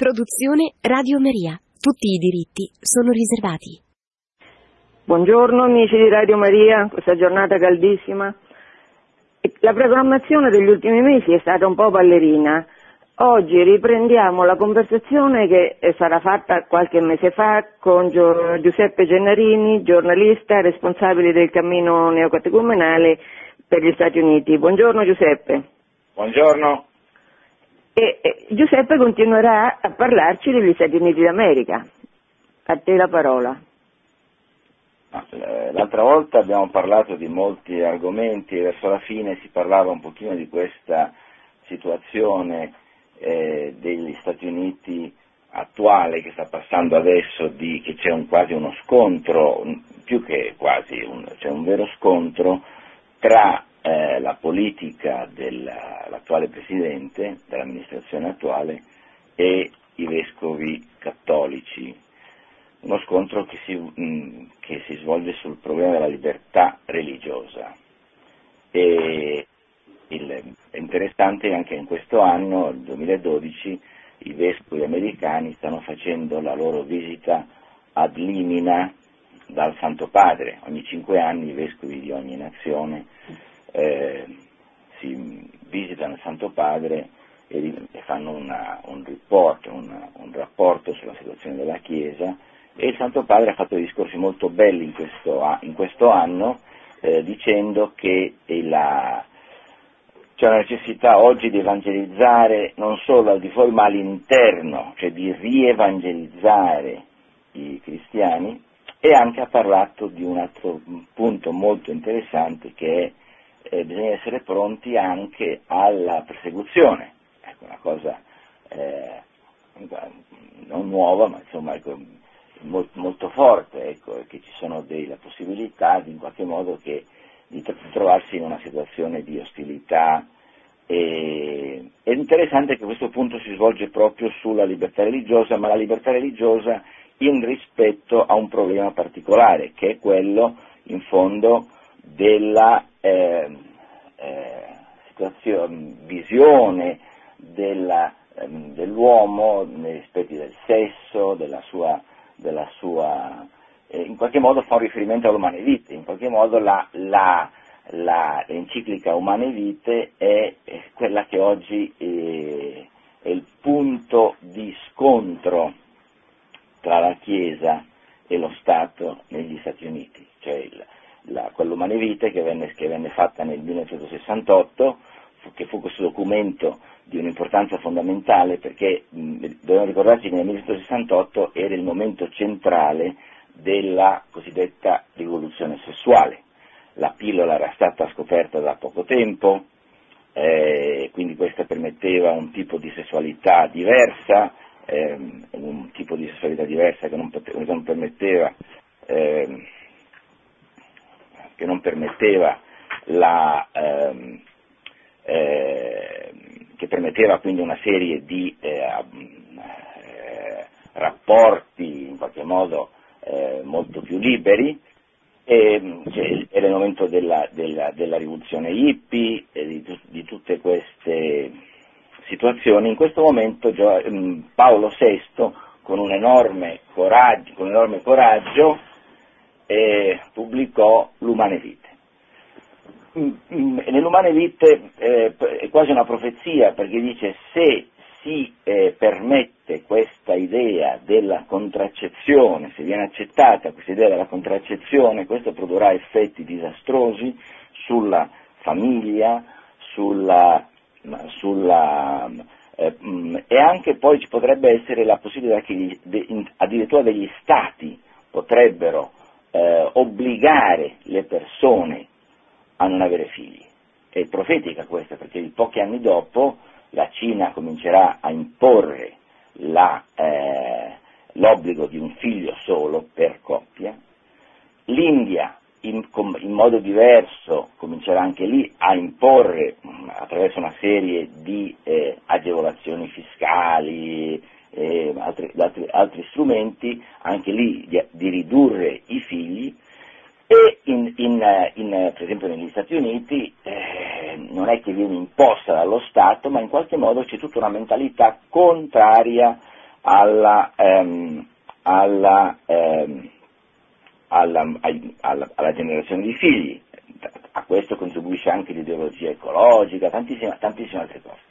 Produzione Radio Maria. Tutti i diritti sono riservati. Buongiorno amici di Radio Maria, questa giornata caldissima. La programmazione degli ultimi mesi è stata un po' ballerina. Oggi riprendiamo la conversazione che sarà fatta qualche mese fa con Giuseppe Gennarini, giornalista responsabile del cammino neocatecumenale per gli Stati Uniti. Buongiorno Giuseppe. Buongiorno. E, e Giuseppe continuerà a parlarci degli Stati Uniti d'America. A te la parola. Eh, l'altra volta abbiamo parlato di molti argomenti e verso la fine si parlava un pochino di questa situazione eh, degli Stati Uniti attuale che sta passando adesso, di, che c'è un, quasi uno scontro, più che quasi, un, c'è un vero scontro tra eh, la politica dell'attuale Presidente, dell'amministrazione attuale, e i vescovi cattolici. Uno scontro che si, mh, che si svolge sul problema della libertà religiosa. E il, è interessante anche in questo anno, il 2012, i vescovi americani stanno facendo la loro visita ad limina dal Santo Padre. Ogni cinque anni i vescovi di ogni nazione eh, si visitano il Santo Padre e, e fanno una, un, report, una, un rapporto sulla situazione della Chiesa e il Santo Padre ha fatto discorsi molto belli in questo, in questo anno eh, dicendo che la, c'è una necessità oggi di evangelizzare non solo al di fuori ma all'interno, cioè di rievangelizzare i cristiani e anche ha parlato di un altro punto molto interessante che è eh, bisogna essere pronti anche alla persecuzione, ecco, una cosa eh, non nuova, ma insomma ecco, molto, molto, forte, ecco, che ci sono delle possibilità di, in qualche modo che, di trovarsi in una situazione di ostilità. E, è interessante che questo punto si svolge proprio sulla libertà religiosa, ma la libertà religiosa in rispetto a un problema particolare, che è quello, in fondo, della eh, eh, visione della, ehm, dell'uomo nei rispetti del sesso, della sua, della sua eh, in qualche modo fa un riferimento all'umane vite, in qualche modo la, la, la, l'enciclica Umane Vite è, quella che oggi è, è, il punto di scontro tra la Chiesa e lo Stato negli Stati Uniti, cioè il, la, quell'Umane Vite che venne, che venne fatta nel 1968, che fu questo documento di un'importanza fondamentale perché dobbiamo ricordarci che nel 1968 era il momento centrale della cosiddetta rivoluzione sessuale. La pillola era stata scoperta da poco tempo, eh, quindi questa permetteva un tipo di sessualità diversa, eh, un tipo di sessualità diversa che non, pote- non permetteva eh, che non permetteva, la, ehm, eh, che permetteva quindi una serie di eh, eh, rapporti in qualche modo eh, molto più liberi. E, cioè, era il momento della, della, della rivoluzione hippie di, di, tutte queste situazioni. In questo momento mm, Paolo VI, con un enorme coraggio, con un enorme coraggio eh, pubblicò L'umane vite. Mm, mm, nell'umane vite eh, è quasi una profezia perché dice se si eh, permette questa idea della contraccezione, se viene accettata questa idea della contraccezione, questo produrrà effetti disastrosi sulla famiglia, sulla, sulla eh, mm, e anche poi ci potrebbe essere la possibilità che addirittura degli stati potrebbero eh, obbligare le persone a non avere figli. È profetica questa perché pochi anni dopo la Cina comincerà a imporre la, eh, l'obbligo di un figlio solo per coppia, l'India in, in, modo diverso comincerà anche lì a imporre attraverso una serie di eh, agevolazioni fiscali, eh, altri, altri, altri, strumenti, anche lì di, di ridurre i figli e in, in, in, per esempio negli Stati Uniti eh, non è che viene imposta dallo Stato, ma in qualche modo c'è tutta una mentalità contraria alla, ehm, alla, ehm, alla, alla, alla, generazione di figli. A questo contribuisce anche l'ideologia ecologica, tantissime, tantissime altre cose.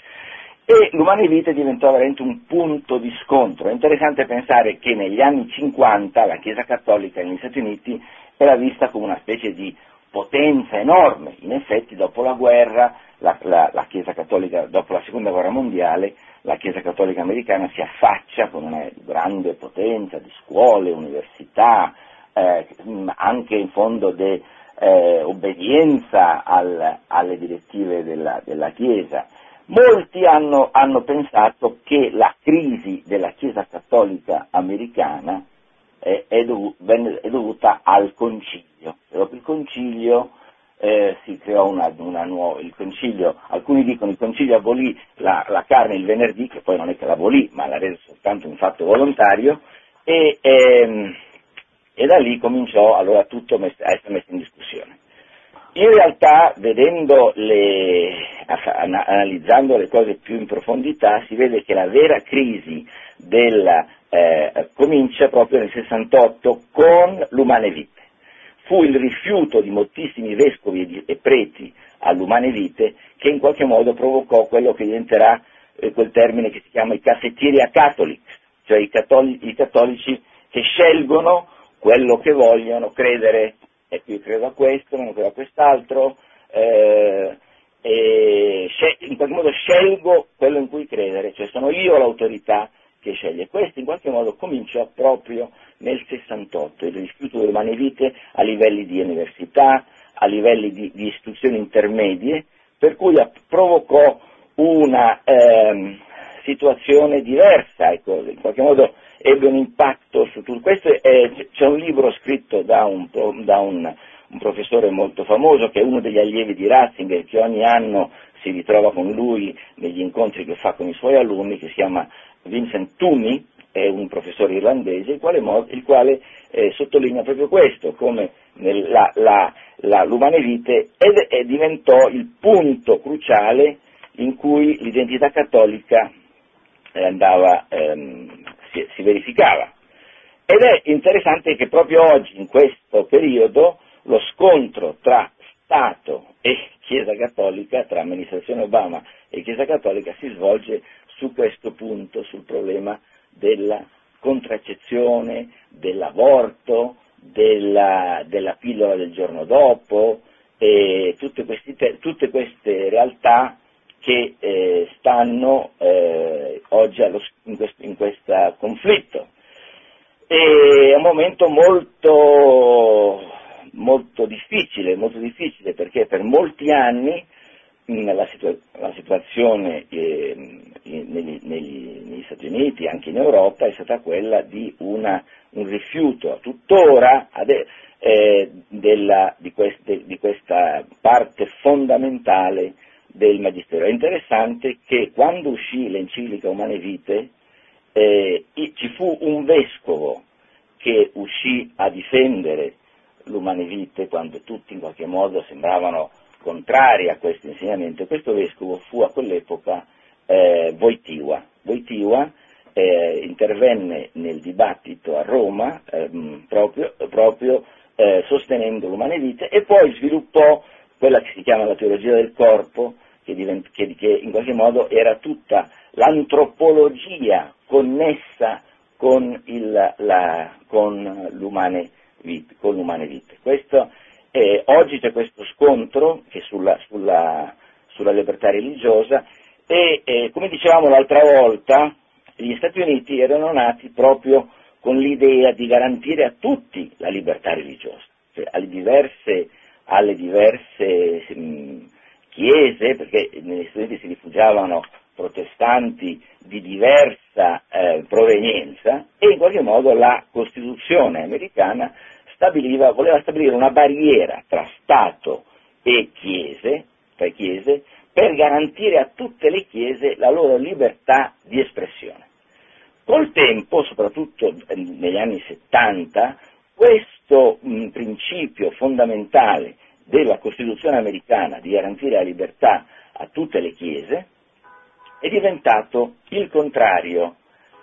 E l'umane vite diventò veramente un punto di scontro. È interessante pensare che negli anni 50 la Chiesa Cattolica negli Stati Uniti era vista come una specie di potenza enorme. In effetti dopo la guerra, la, la, la Chiesa Cattolica, dopo la Seconda Guerra Mondiale, la Chiesa Cattolica americana si affaccia con una grande potenza di scuole, università, eh, anche in fondo di eh, obbedienza al, alle direttive della, della Chiesa. Molti hanno, hanno, pensato che la crisi della Chiesa Cattolica americana è, è, dov- è dovuta al concilio. Dopo il concilio eh, si creò una, una nuova, il concilio, alcuni dicono il concilio abolì la, la, carne il venerdì, che poi non è che l'abolì, ma l'ha reso soltanto un fatto volontario, e, ehm, e da lì cominciò allora tutto a essere messo in discussione. In realtà, le, analizzando le cose più in profondità, si vede che la vera crisi della, eh, comincia proprio nel 68 con l'umane vite. Fu il rifiuto di moltissimi vescovi e preti all'umane vite che in qualche modo provocò quello che diventerà eh, quel termine che si chiama i caffettieri a cattolics, cioè i cattolici, i cattolici che scelgono quello che vogliono credere, e credo a questo, credo a quest'altro, eh, e in qualche modo scelgo quello in cui credere, cioè sono io l'autorità che sceglie. Questo in qualche modo cominciò proprio nel 68, il rifiuto delle vite a livelli di università, a livelli di, di istruzioni intermedie, per cui provocò una ehm, situazione diversa, ecco, in qualche modo ebbe un impatto su tutto questo. È, c'è un libro scritto da, un, da un, un, professore molto famoso che è uno degli allievi di Ratzinger che ogni anno si ritrova con lui negli incontri che fa con i suoi alunni, che si chiama Vincent Toomey, è un professore irlandese, il quale, il quale eh, sottolinea proprio questo, come la, la, la, l'umane vite ed, e diventò il punto cruciale in cui l'identità cattolica eh, andava, ehm, si, si verificava. Ed è interessante che proprio oggi, in questo periodo, lo scontro tra Stato e Chiesa Cattolica, tra amministrazione Obama e Chiesa Cattolica, si svolge su questo punto, sul problema della contraccezione, dell'aborto, della, della pillola del giorno dopo, e tutte, questi, tutte queste realtà che eh, stanno eh, oggi allo, in, questo, in questo conflitto. E è un momento molto, molto difficile, molto difficile perché per molti anni la, situa- la situazione eh, negli, negli, negli, Stati Uniti, anche in Europa, è stata quella di una, un rifiuto tuttora ade- eh, della, di, queste, di, questa parte fondamentale del Magistero. È interessante che quando uscì l'enciclica Umane Vite eh, ci fu un vescovo che uscì a difendere l'umane vite quando tutti in qualche modo sembravano contrari a questo insegnamento, questo vescovo fu a quell'epoca eh, Voitiva. Voitiva eh, intervenne nel dibattito a Roma ehm, proprio, proprio eh, sostenendo l'umane vite e poi sviluppò quella che si chiama la teologia del corpo, che, divent- che, che in qualche modo era tutta l'antropologia connessa con, il, la, con, l'umane vite, con l'umane vite. Questo eh, oggi c'è questo scontro sulla, sulla, sulla, libertà religiosa e, eh, come dicevamo l'altra volta, gli Stati Uniti erano nati proprio con l'idea di garantire a tutti la libertà religiosa, cioè alle diverse, alle diverse mh, mm, chiese, perché negli Stati Uniti si rifugiavano protestanti di diversa eh, provenienza e in qualche modo la Costituzione americana stabiliva, voleva stabilire una barriera tra Stato e chiese, chiese, per garantire a tutte le chiese la loro libertà di espressione. Col tempo, soprattutto negli anni 70, questo mh, principio fondamentale della Costituzione americana di garantire la libertà a tutte le chiese è diventato il contrario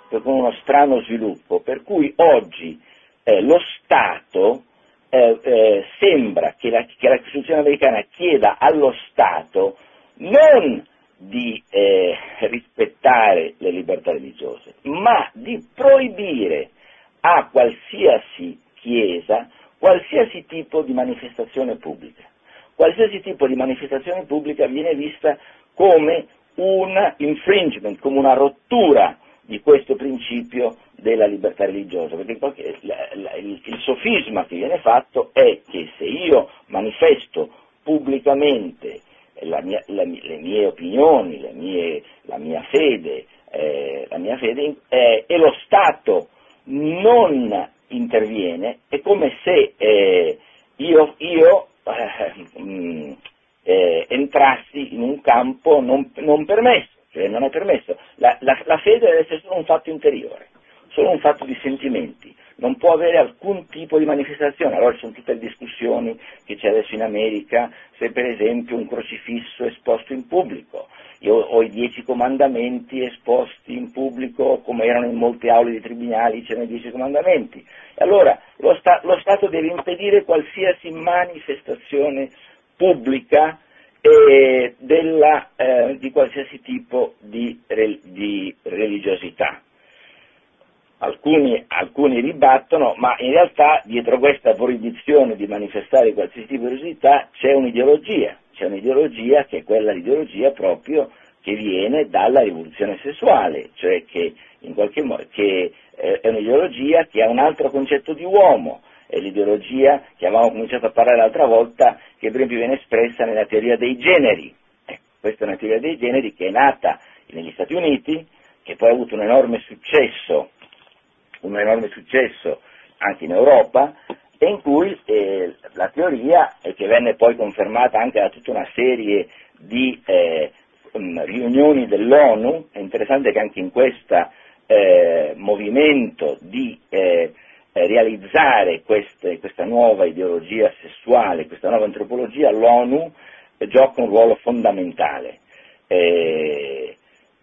con uno strano sviluppo, per cui oggi eh, lo Stato eh, eh, sembra che la, che la, Costituzione americana chieda allo Stato non di eh, rispettare le libertà religiose, ma di proibire a qualsiasi chiesa qualsiasi tipo di manifestazione pubblica. Qualsiasi tipo di manifestazione pubblica viene vista come un infringement, come una rottura di questo principio della libertà religiosa, perché il, sofisma che viene fatto è che se io manifesto pubblicamente mia, le mie opinioni, mie, la mia fede, eh, la mia fede eh, e lo Stato non interviene, è come se eh, io, io eh, mh, eh, entrassi in un campo non, non permesso, cioè non è permesso. La, la, la fede deve essere solo un fatto interiore, solo un fatto di sentimenti, non può avere alcun tipo di manifestazione. Allora ci sono tutte le discussioni che c'è adesso in America, se per esempio un crocifisso esposto in pubblico. Io ho i dieci comandamenti esposti in pubblico, come erano in molte aule di tribunali, c'erano i dieci comandamenti. Allora lo, sta, lo Stato deve impedire qualsiasi manifestazione pubblica eh, della, eh, di qualsiasi tipo di, di religiosità. Alcuni, alcuni, ribattono, ma in realtà dietro questa proibizione di manifestare qualsiasi tipo di religiosità c'è un'ideologia, c'è un'ideologia che è quella l'ideologia proprio che viene dalla rivoluzione sessuale, cioè che, modo, che eh, è un'ideologia che ha un altro concetto di uomo, è l'ideologia che avevamo cominciato a parlare l'altra volta, che per esempio viene espressa nella teoria dei generi. Eh, questa è una teoria dei generi che è nata negli Stati Uniti, che poi ha avuto un enorme successo, un enorme successo anche in Europa, e in cui eh, la teoria, e che venne poi confermata anche da tutta una serie di eh, riunioni dell'ONU, è interessante che anche in questo eh, movimento di eh, realizzare queste, questa nuova ideologia sessuale, questa nuova antropologia, l'ONU gioca un ruolo fondamentale. Eh,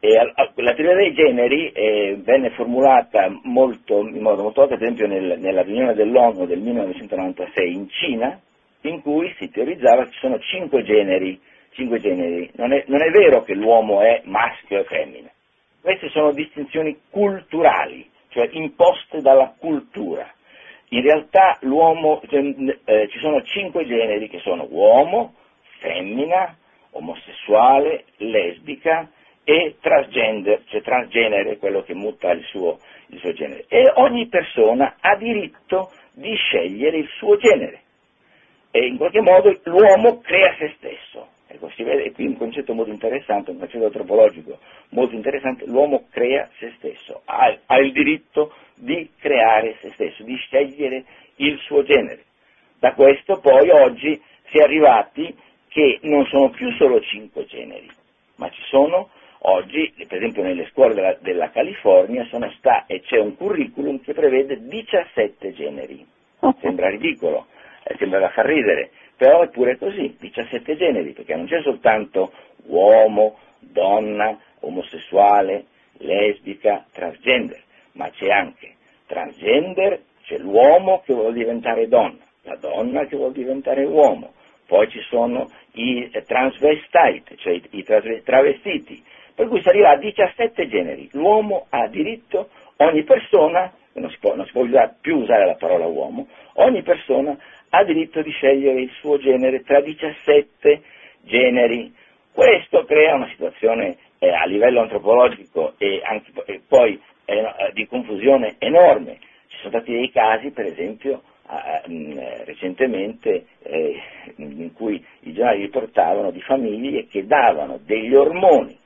la teoria dei generi eh, venne formulata molto, in modo molto alto, per esempio nel, nella riunione dell'ONU del 1996 in Cina, in cui si teorizzava che ci sono cinque generi. Cinque generi. Non, è, non è vero che l'uomo è maschio e femmina, queste sono distinzioni culturali cioè imposte dalla cultura. In realtà cioè, eh, ci sono cinque generi che sono uomo, femmina, omosessuale, lesbica e transgender, cioè transgenere, quello che muta il suo, il suo genere. E ogni persona ha diritto di scegliere il suo genere. E in qualche modo l'uomo crea se stesso. Ecco, si vede qui un concetto molto interessante, un concetto antropologico molto interessante, l'uomo crea se stesso, ha, ha il diritto di creare se stesso, di scegliere il suo genere. Da questo poi oggi si è arrivati che non sono più solo cinque generi, ma ci sono oggi, per esempio nelle scuole della, della California, sta, e c'è un curriculum che prevede 17 generi. Sembra ridicolo, eh, sembra da far ridere, però è pure così, 17 generi, perché non c'è soltanto uomo, donna, omosessuale, lesbica, transgender, ma c'è anche transgender, c'è l'uomo che vuole diventare donna, la donna che vuole diventare uomo, poi ci sono i transvestite, cioè i travestiti, per cui si arriva a 17 generi. L'uomo ha diritto, ogni persona, non si può, non si può più usare la parola uomo, ogni persona ha diritto di scegliere il suo genere tra 17 generi. Questo crea una situazione eh, a livello antropologico e, anche, e poi eh, di confusione enorme. Ci sono stati dei casi, per esempio, eh, recentemente eh, in cui i giornali riportavano di famiglie che davano degli ormoni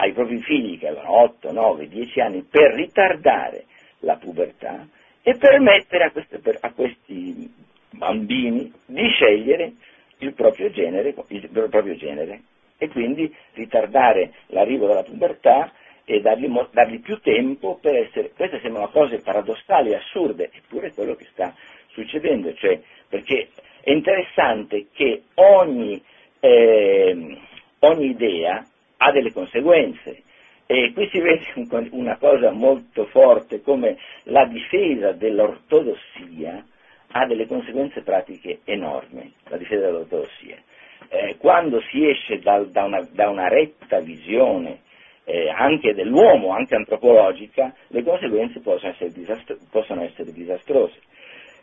ai propri figli che avevano 8, 9, 10 anni per ritardare la pubertà e permettere a, queste, a questi bambini di scegliere il proprio, genere, il proprio genere e quindi ritardare l'arrivo della pubertà e dargli, dargli, più tempo per essere... Queste sembrano cose paradossali, assurde, eppure è quello che sta succedendo, cioè, perché è interessante che ogni, eh, ogni idea ha delle conseguenze E qui si vede una cosa molto forte, come la difesa dell'ortodossia ha delle conseguenze pratiche enormi, la difesa dell'ortodossia. Eh, quando si esce da, da, una, da una, retta visione eh, anche dell'uomo, anche antropologica, le conseguenze possono essere, disastro- possono essere disastrose.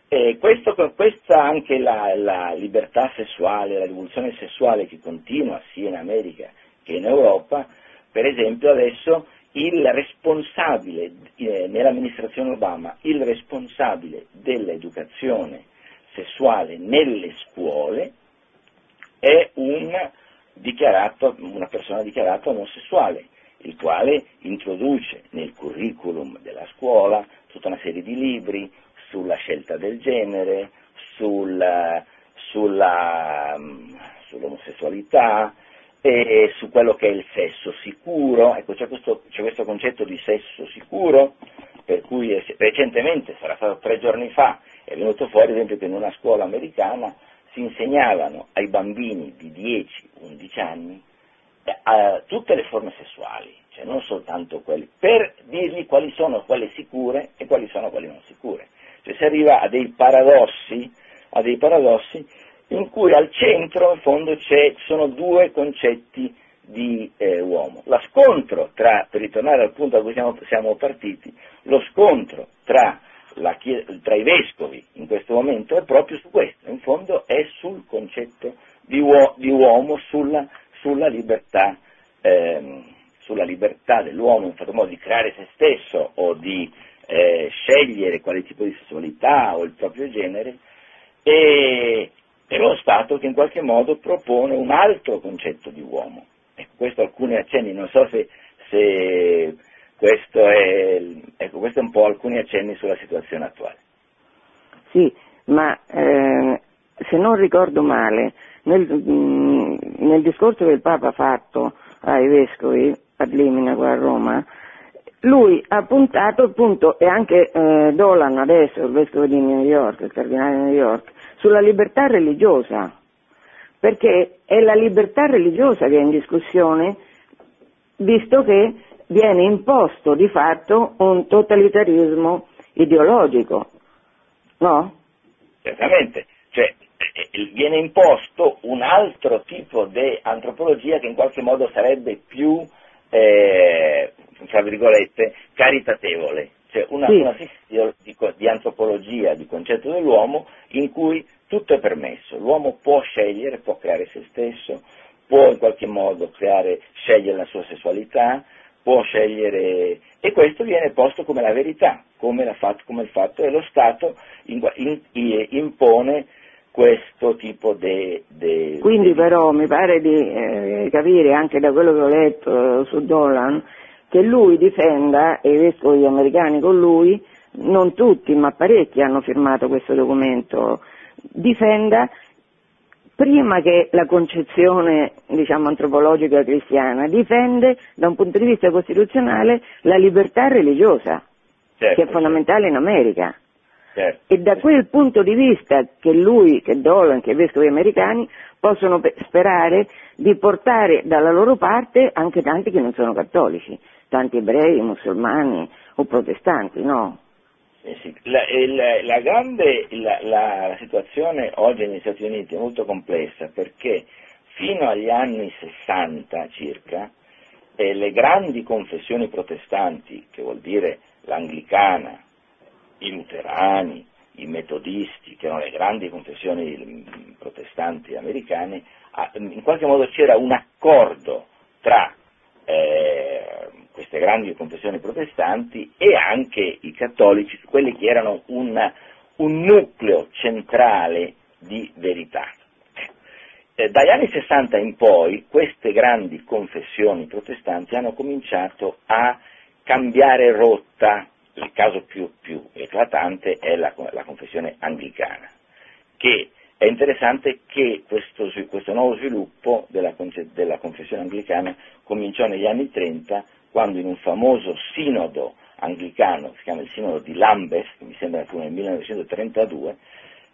Eh, questo, questa anche la, la, libertà sessuale, la rivoluzione sessuale che continua sia in America che in Europa, per esempio adesso il responsabile eh, nell'amministrazione Obama, il responsabile dell'educazione sessuale nelle scuole è un una persona dichiarata omosessuale, il quale introduce nel curriculum della scuola tutta una serie di libri sulla scelta del genere, sulla, sulla, sull'omosessualità, e su quello che è il sesso sicuro, ecco c'è questo, c'è questo concetto di sesso sicuro, per cui recentemente, sarà stato tre giorni fa, è venuto fuori ad esempio che in una scuola americana si insegnavano ai bambini di 10-11 anni eh, tutte le forme sessuali, cioè non soltanto quelle, per dirgli quali sono quelle sicure e quali sono quelle non sicure. Cioè si arriva a dei paradossi, a dei paradossi in cui al centro, in fondo, ci sono due concetti di eh, uomo. Lo scontro tra, per ritornare al punto a cui siamo, siamo partiti, lo scontro tra, la, tra, i vescovi in questo momento è proprio su questo, in fondo è sul concetto di, uo, di uomo, sulla, sulla, libertà, ehm, sulla, libertà, dell'uomo, in fatto modo di creare se stesso o di eh, scegliere quale tipo di sessualità o il proprio genere, e, è lo Stato che in qualche modo propone un altro concetto di uomo. Ecco, questo alcuni accenni, non so se, se questo, è, ecco, questo è un po' alcuni accenni sulla situazione attuale. Sì, ma eh, se non ricordo male, nel, mm, nel, discorso che il Papa ha fatto ai vescovi ad Limina qua a Roma, lui ha puntato appunto, e anche eh, Dolan adesso, il vescovo di New York, il cardinale di New York, sulla libertà religiosa, perché è la libertà religiosa che è in discussione, visto che viene imposto di fatto un totalitarismo ideologico, no? Certamente, cioè eh, eh, viene imposto un altro tipo di antropologia che in qualche modo sarebbe più, eh, tra virgolette, caritatevole, cioè una, sì. una di, di, antropologia, di concetto dell'uomo, in cui tutto è permesso, l'uomo può scegliere, può creare se stesso, può in qualche modo creare, scegliere la sua sessualità, può scegliere, e questo viene posto come la verità, come, fatto, come il fatto, e lo Stato in, in, impone questo tipo di... Quindi però mi pare di eh, capire anche da quello che ho letto eh, su Dolan che lui difenda, e i vescovi americani con lui, non tutti ma parecchi hanno firmato questo documento, difenda prima che la concezione diciamo, antropologica cristiana, difende da un punto di vista costituzionale la libertà religiosa, certo, che è fondamentale in America. Certo. E da quel punto di vista che lui, che Dolan, che i vescovi americani possono sperare di portare dalla loro parte anche tanti che non sono cattolici, tanti ebrei, musulmani o protestanti, no? Eh la, la, la, grande, la, situazione oggi negli Stati Uniti è molto complessa perché fino agli anni 60 circa eh, le grandi confessioni protestanti, che vuol dire l'anglicana, i luterani, i metodisti, che erano le grandi confessioni protestanti americane, in qualche modo c'era un accordo tra eh, queste grandi confessioni protestanti e anche i cattolici, quelli che erano un, un nucleo centrale di verità. Eh, dagli anni 60 in poi queste grandi confessioni protestanti hanno cominciato a cambiare rotta il caso più, più eclatante è la, la, confessione anglicana, che è interessante che questo, questo nuovo sviluppo della, della, confessione anglicana cominciò negli anni 30 quando in un famoso sinodo anglicano, si chiama il sinodo di Lambeth, che mi sembra fu nel 1932,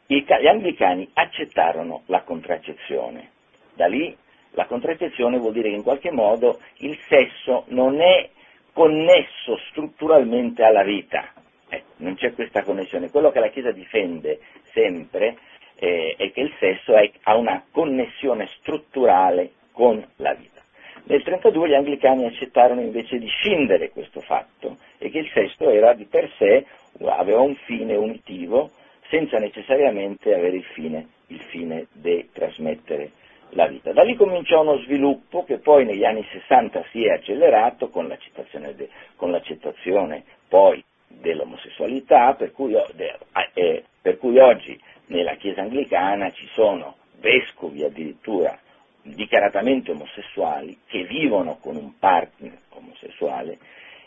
gli anglicani accettarono la contraccezione. Da lì la contraccezione vuol dire che in qualche modo il sesso non è connesso strutturalmente alla vita. Eh, non c'è questa connessione. Quello che la Chiesa difende sempre eh, è che il sesso è, ha una connessione strutturale con la vita. Nel 1932 gli anglicani accettarono invece di scindere questo fatto e che il sesso era di per sé, aveva un fine unitivo senza necessariamente avere il fine, il fine di trasmettere la vita. Da lì cominciò uno sviluppo che poi negli anni 60 si è accelerato con l'accettazione, de, con l'accettazione poi dell'omosessualità, per cui, eh, per cui oggi nella Chiesa anglicana ci sono vescovi addirittura dichiaratamente omosessuali che vivono con un partner omosessuale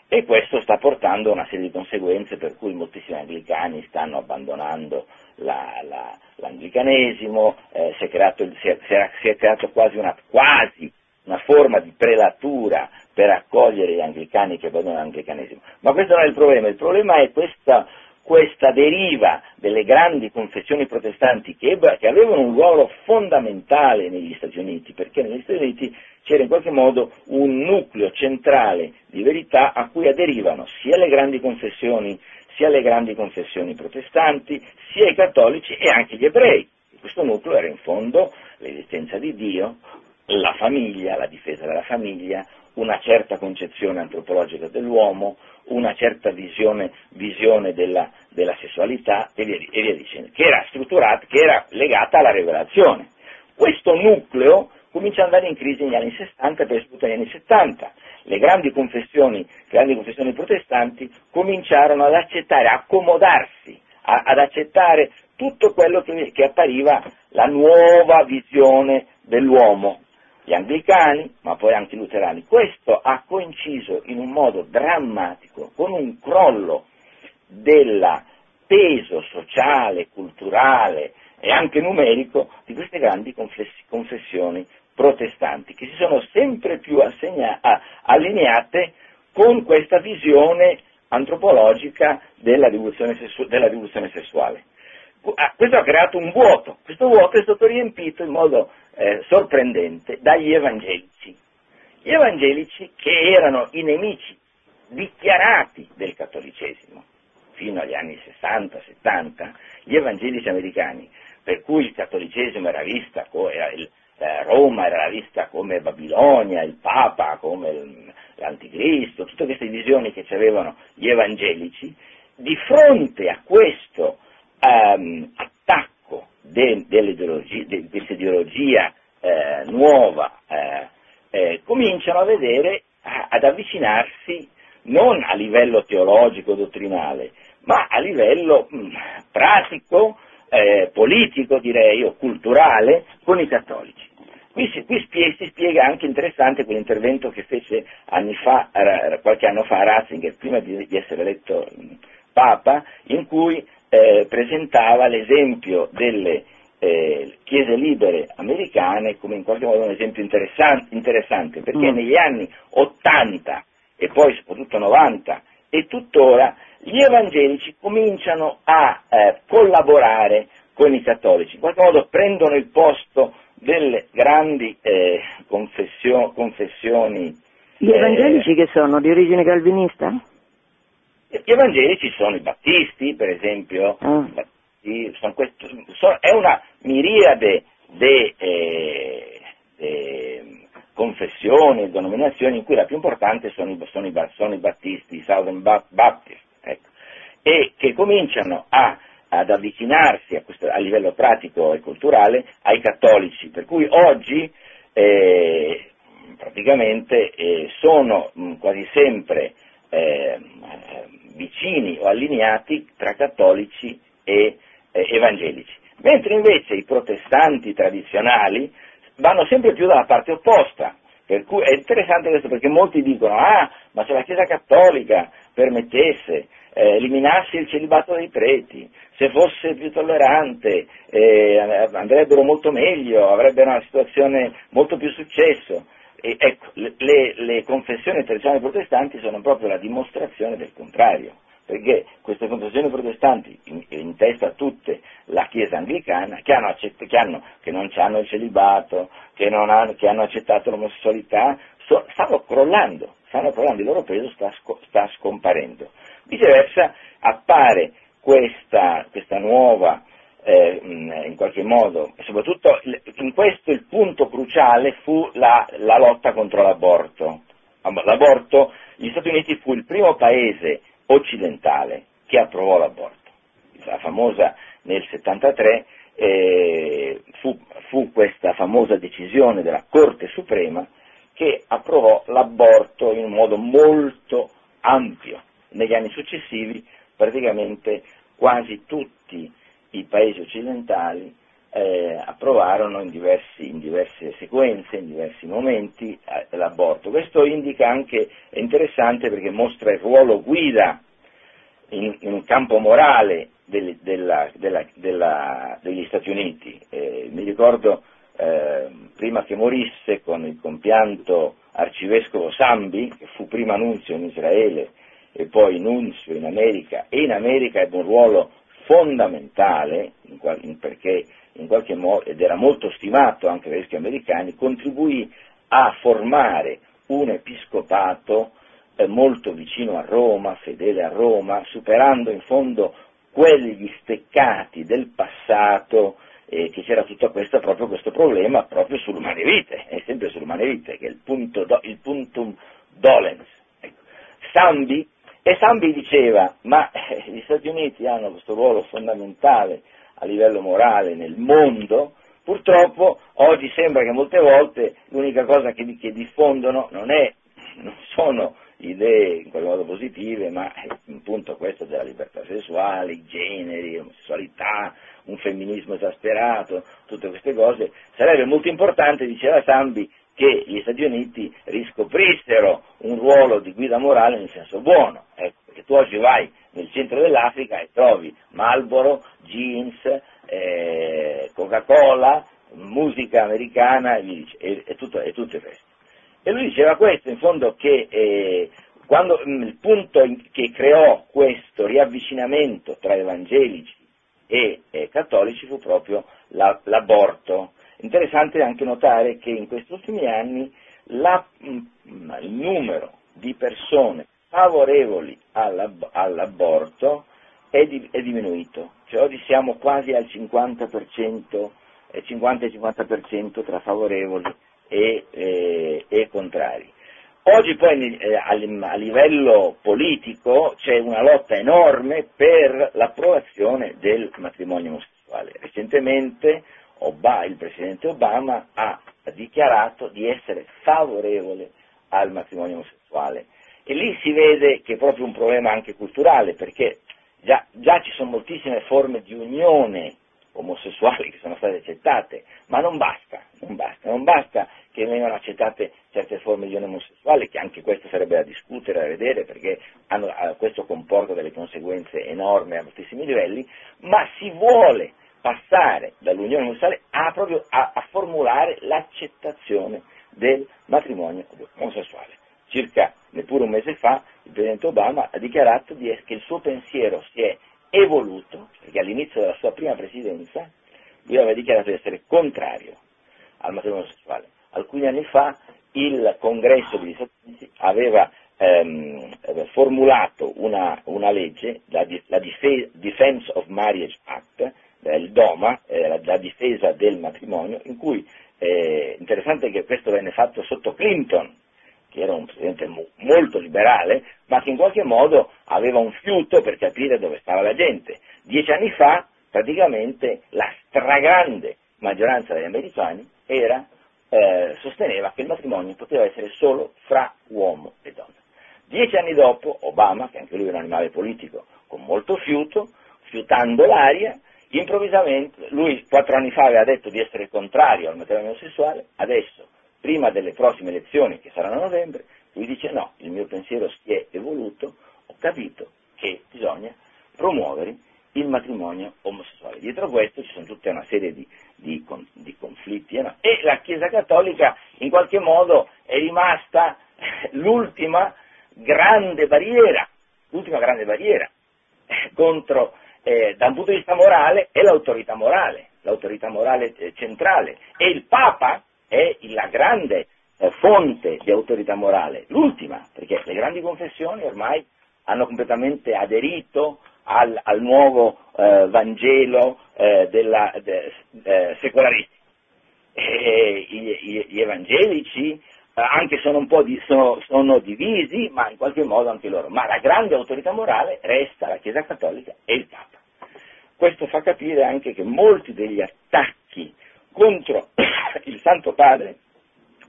e questo sta portando a una serie di conseguenze per cui moltissimi anglicani stanno abbandonando la, la, l'anglicanesimo, eh, si, è creato, si, è, si, è creato, quasi una, quasi una forma di prelatura per accogliere gli anglicani che abbandonano l'anglicanesimo. Ma questo non è il problema, il problema è questa questa deriva delle grandi confessioni protestanti che, che, avevano un ruolo fondamentale negli Stati Uniti, perché negli Stati Uniti c'era in qualche modo un nucleo centrale di verità a cui aderivano sia le grandi confessioni, sia le grandi confessioni protestanti, sia i cattolici e anche gli ebrei. Questo nucleo era in fondo l'esistenza di Dio, la famiglia, la difesa della famiglia, una certa concezione antropologica dell'uomo, una certa visione, visione della, della, sessualità e via, e via dicendo, che era strutturata, che era legata alla rivelazione. Questo nucleo comincia ad andare in crisi negli anni 60 e poi soprattutto negli anni 70. Le grandi confessioni, grandi confessioni protestanti cominciarono ad accettare, a accomodarsi, a, ad accettare tutto quello che, che appariva la nuova visione dell'uomo, gli anglicani, ma poi anche i luterani. Questo ha coinciso in un modo drammatico con un crollo del peso sociale, culturale e anche numerico di queste grandi confessioni protestanti, che si sono sempre più assegna- allineate con questa visione antropologica della rivoluzione, sessu- della rivoluzione sessuale. Ah, questo ha creato un vuoto, questo vuoto è stato riempito in modo eh, sorprendente dagli evangelici. Gli evangelici che erano i nemici dichiarati del cattolicesimo fino agli anni 60-70, gli evangelici americani, per cui il cattolicesimo era vista come eh, Roma era vista come Babilonia, il Papa come l'Anticristo, tutte queste visioni che avevano gli evangelici, di fronte a questo ehm, attacco de, de, questa ideologia eh, nuova, eh, eh, cominciano a vedere, a, ad avvicinarsi non a livello teologico, dottrinale, ma a livello mh, mm, pratico, eh, politico direi, o culturale, con i cattolici. Qui, si, qui si, spiega anche interessante quell'intervento che fece anni fa, qualche anno fa Ratzinger, prima di, di essere eletto mm, Papa, in cui eh, presentava l'esempio delle eh, chiese libere americane come in qualche modo un esempio interessante, interessante perché mm. negli anni 80 e poi soprattutto 90 e tuttora gli evangelici cominciano a eh, collaborare con i cattolici, in qualche modo prendono il posto delle grandi eh, confessio- confessioni. Gli evangelici che sono di origine calvinista? Gli evangelici sono i battisti, per esempio, ah. sono questo, sono, è una miriade di eh, confessioni e denominazioni in cui la più importante sono i, sono i, sono i battisti, i Southern Baptist, ecco, e che cominciano a, ad avvicinarsi a, questo, a, livello pratico e culturale ai cattolici, per cui oggi eh, praticamente eh, sono mh, quasi sempre eh, vicini o allineati tra cattolici e eh, evangelici, mentre invece i protestanti tradizionali vanno sempre più dalla parte opposta. Per cui è interessante questo perché molti dicono, ah, ma se la Chiesa Cattolica permettesse, eh, eliminasse il celibato dei preti, se fosse più tollerante, eh, andrebbero molto meglio, avrebbero una situazione molto più successo. E, ecco, le, le confessioni tradizionali protestanti sono proprio la dimostrazione del contrario, perché queste confessioni protestanti, in, in testa a tutte la Chiesa anglicana, che, hanno accett- che, hanno, che non hanno il celibato, che, hanno, che hanno accettato l'omosessualità, so, stanno crollando, stanno crollando, il loro peso sta, sta scomparendo. Viceversa appare questa, questa nuova eh, in qualche modo, soprattutto in questo il punto cruciale fu la, la, lotta contro l'aborto. L'aborto, gli Stati Uniti fu il primo paese occidentale che approvò l'aborto. La famosa nel 73 eh, fu, fu questa famosa decisione della Corte Suprema che approvò l'aborto in un modo molto ampio. Negli anni successivi praticamente quasi tutti i paesi occidentali eh, approvarono in, diversi, in, diverse sequenze, in diversi momenti eh, l'aborto. Questo indica anche, è interessante perché mostra il ruolo guida in, in campo morale del, della, della, della, degli Stati Uniti. Eh, mi ricordo eh, prima che morisse con il compianto arcivescovo Sambi, che fu prima nunzio in Israele e poi nunzio in America, e in America ebbe un ruolo fondamentale, in qual- in perché in qualche modo, ed era molto stimato anche dai vescovi americani, contribuì a formare un episcopato eh, molto vicino a Roma, fedele a Roma, superando in fondo quegli steccati del passato eh, che c'era tutto questo, proprio questo problema proprio sull'umane vite, è sempre sull'umane vite, che è il, punto do, il puntum dolens. Ecco. Sambi, e Sambi diceva, ma eh, gli Stati Uniti hanno questo ruolo fondamentale a livello morale nel mondo, purtroppo oggi sembra che molte volte l'unica cosa che, che diffondono non, è, non sono idee in qualche modo positive, ma appunto questo della libertà sessuale, i generi, l'omosessualità, un femminismo esasperato, tutte queste cose, sarebbe molto importante, diceva Sambi, che gli Stati Uniti riscoprissero un ruolo di guida morale nel senso buono, ecco, perché tu oggi vai nel centro dell'Africa e trovi Marlboro, jeans, eh, Coca-Cola, musica americana e, e, e, tutto, e tutto il resto. E lui diceva questo, in fondo, che eh, quando, mm, il punto che creò questo riavvicinamento tra evangelici e eh, cattolici fu proprio la, l'aborto. Interessante anche notare che in questi ultimi anni la, mh, mm, il numero di persone favorevoli all'aborto è, di, è diminuito, cioè oggi siamo quasi al 50%, eh, 50 e 50% tra favorevoli e, eh, e contrari. Oggi poi eh, a livello politico c'è una lotta enorme per l'approvazione del matrimonio omosessuale. Recentemente Il Presidente Obama ha dichiarato di essere favorevole al matrimonio omosessuale. E lì si vede che è proprio un problema anche culturale perché già, già ci sono moltissime forme di unione omosessuali che sono state accettate, ma non basta, non basta, non basta che vengano accettate certe forme di unione omosessuale, che anche questo sarebbe da discutere, da vedere, perché hanno, eh, questo comporta delle conseguenze enormi a moltissimi livelli, ma si vuole passare dall'unione omosessuale a, a, a formulare l'accettazione del matrimonio omosessuale. Circa neppure un mese fa il Presidente Obama ha dichiarato che il suo pensiero si è evoluto, perché all'inizio della sua prima presidenza lui aveva dichiarato di essere contrario al matrimonio sessuale. Alcuni anni fa il congresso degli Stati Uniti aveva ehm, formulato una, una, legge, la, la Defense of Marriage Act, il DOMA, eh, la, la, difesa del matrimonio, in cui eh, interessante che questo venne fatto sotto Clinton, che era un presidente molto liberale, ma che in qualche modo aveva un fiuto per capire dove stava la gente. Dieci anni fa, praticamente, la stragrande maggioranza degli americani era, eh, sosteneva che il matrimonio poteva essere solo fra uomo e donna. Dieci anni dopo, Obama, che anche lui è un animale politico con molto fiuto, fiutando l'aria, improvvisamente, lui quattro anni fa aveva detto di essere contrario al matrimonio sessuale, adesso prima delle prossime elezioni che saranno a novembre, lui dice no, il mio pensiero si è evoluto, ho capito che bisogna promuovere il matrimonio omosessuale. Dietro questo ci sono tutta una serie di, di, di conflitti no? e la Chiesa Cattolica in qualche modo è rimasta l'ultima grande barriera, l'ultima grande barriera contro, eh, da un punto di vista morale, è l'autorità morale, l'autorità morale eh, centrale. E il Papa è la grande eh, fonte di autorità morale, l'ultima, perché le grandi confessioni ormai hanno completamente aderito al, al nuovo eh, Vangelo eh, della, de, eh, secolaristico. E, gli, gli, evangelici anche sono un po' di, sono, sono divisi, ma in qualche modo anche loro. Ma la grande autorità morale resta la Chiesa Cattolica e il Papa. Questo fa capire anche che molti degli attacchi contro il Santo Padre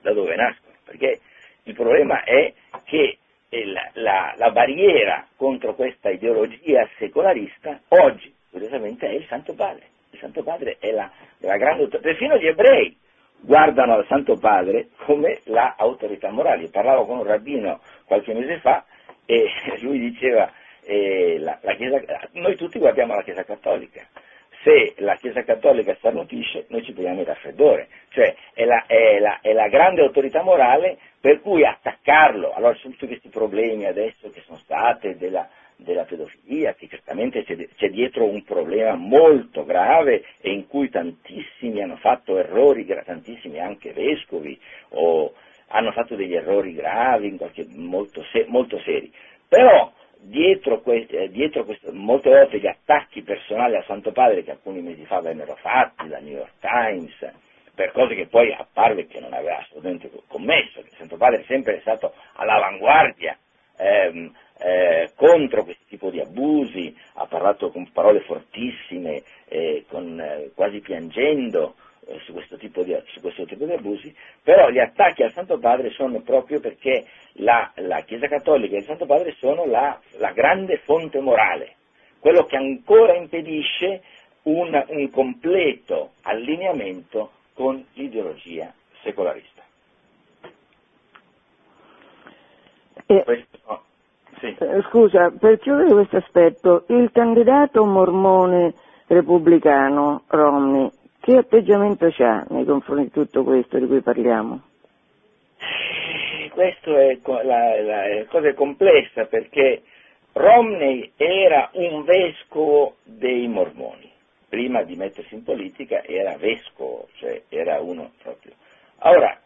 da dove nascono, perché il problema è che la, la, la, barriera contro questa ideologia secolarista oggi, curiosamente, è il Santo Padre. Il Santo Padre è la, la grande perfino gli ebrei guardano al Santo Padre come l'autorità morale. Io parlavo con un rabbino qualche mese fa e lui diceva eh, la, la Chiesa, noi tutti guardiamo la Chiesa Cattolica, se la Chiesa Cattolica starnutisce noi ci prendiamo il raffreddore, cioè è la, è, la, è la, grande autorità morale per cui attaccarlo, allora su tutti questi problemi adesso che sono stati della, della pedofilia, che certamente c'è, dietro un problema molto grave e in cui tantissimi hanno fatto errori, tantissimi anche vescovi, o hanno fatto degli errori gravi, qualche, molto, molto seri, però dietro, que- dietro questo, molte volte gli attacchi personali al Santo Padre che alcuni mesi fa vennero fatti dal New York Times per cose che poi apparve che non aveva assolutamente commesso, che Santo Padre è sempre stato all'avanguardia ehm, eh, contro questo tipo di abusi, ha parlato con parole fortissime, eh, con, eh, quasi piangendo eh, su questo, di, su, questo tipo di, abusi, però gli attacchi al Santo Padre sono proprio perché la, la Chiesa Cattolica e il Santo Padre sono la, la, grande fonte morale, quello che ancora impedisce un, un completo allineamento con l'ideologia secolarista. Eh. Eh, scusa, per chiudere questo aspetto, il candidato mormone repubblicano Romney che atteggiamento ha nei confronti di tutto questo di cui parliamo? Questa è la, la cosa complessa perché Romney era un vescovo dei mormoni, prima di mettersi in politica era vescovo, cioè era uno proprio. Ora,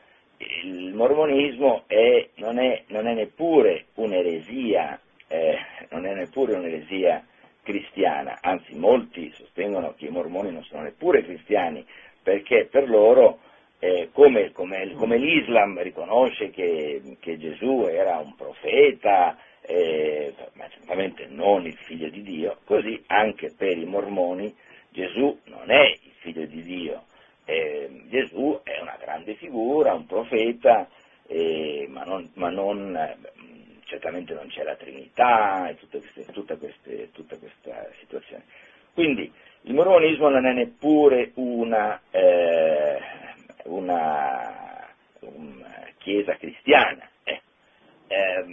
il mormonismo è, non, è, non, è, neppure un'eresia, eh, non è neppure un'eresia cristiana, anzi molti sostengono che i mormoni non sono neppure cristiani perché per loro, eh, come, come, come, l'Islam riconosce che, che, Gesù era un profeta, eh, ma certamente non il figlio di Dio, così anche per i mormoni Gesù non è il figlio di Dio, eh, Gesù è una grande figura, un profeta, eh, ma non, ma non certamente non c'è la Trinità e queste, tutta, queste, tutta, questa situazione. Quindi il mormonismo non è neppure una, eh, una, una, chiesa cristiana. Eh. Eh,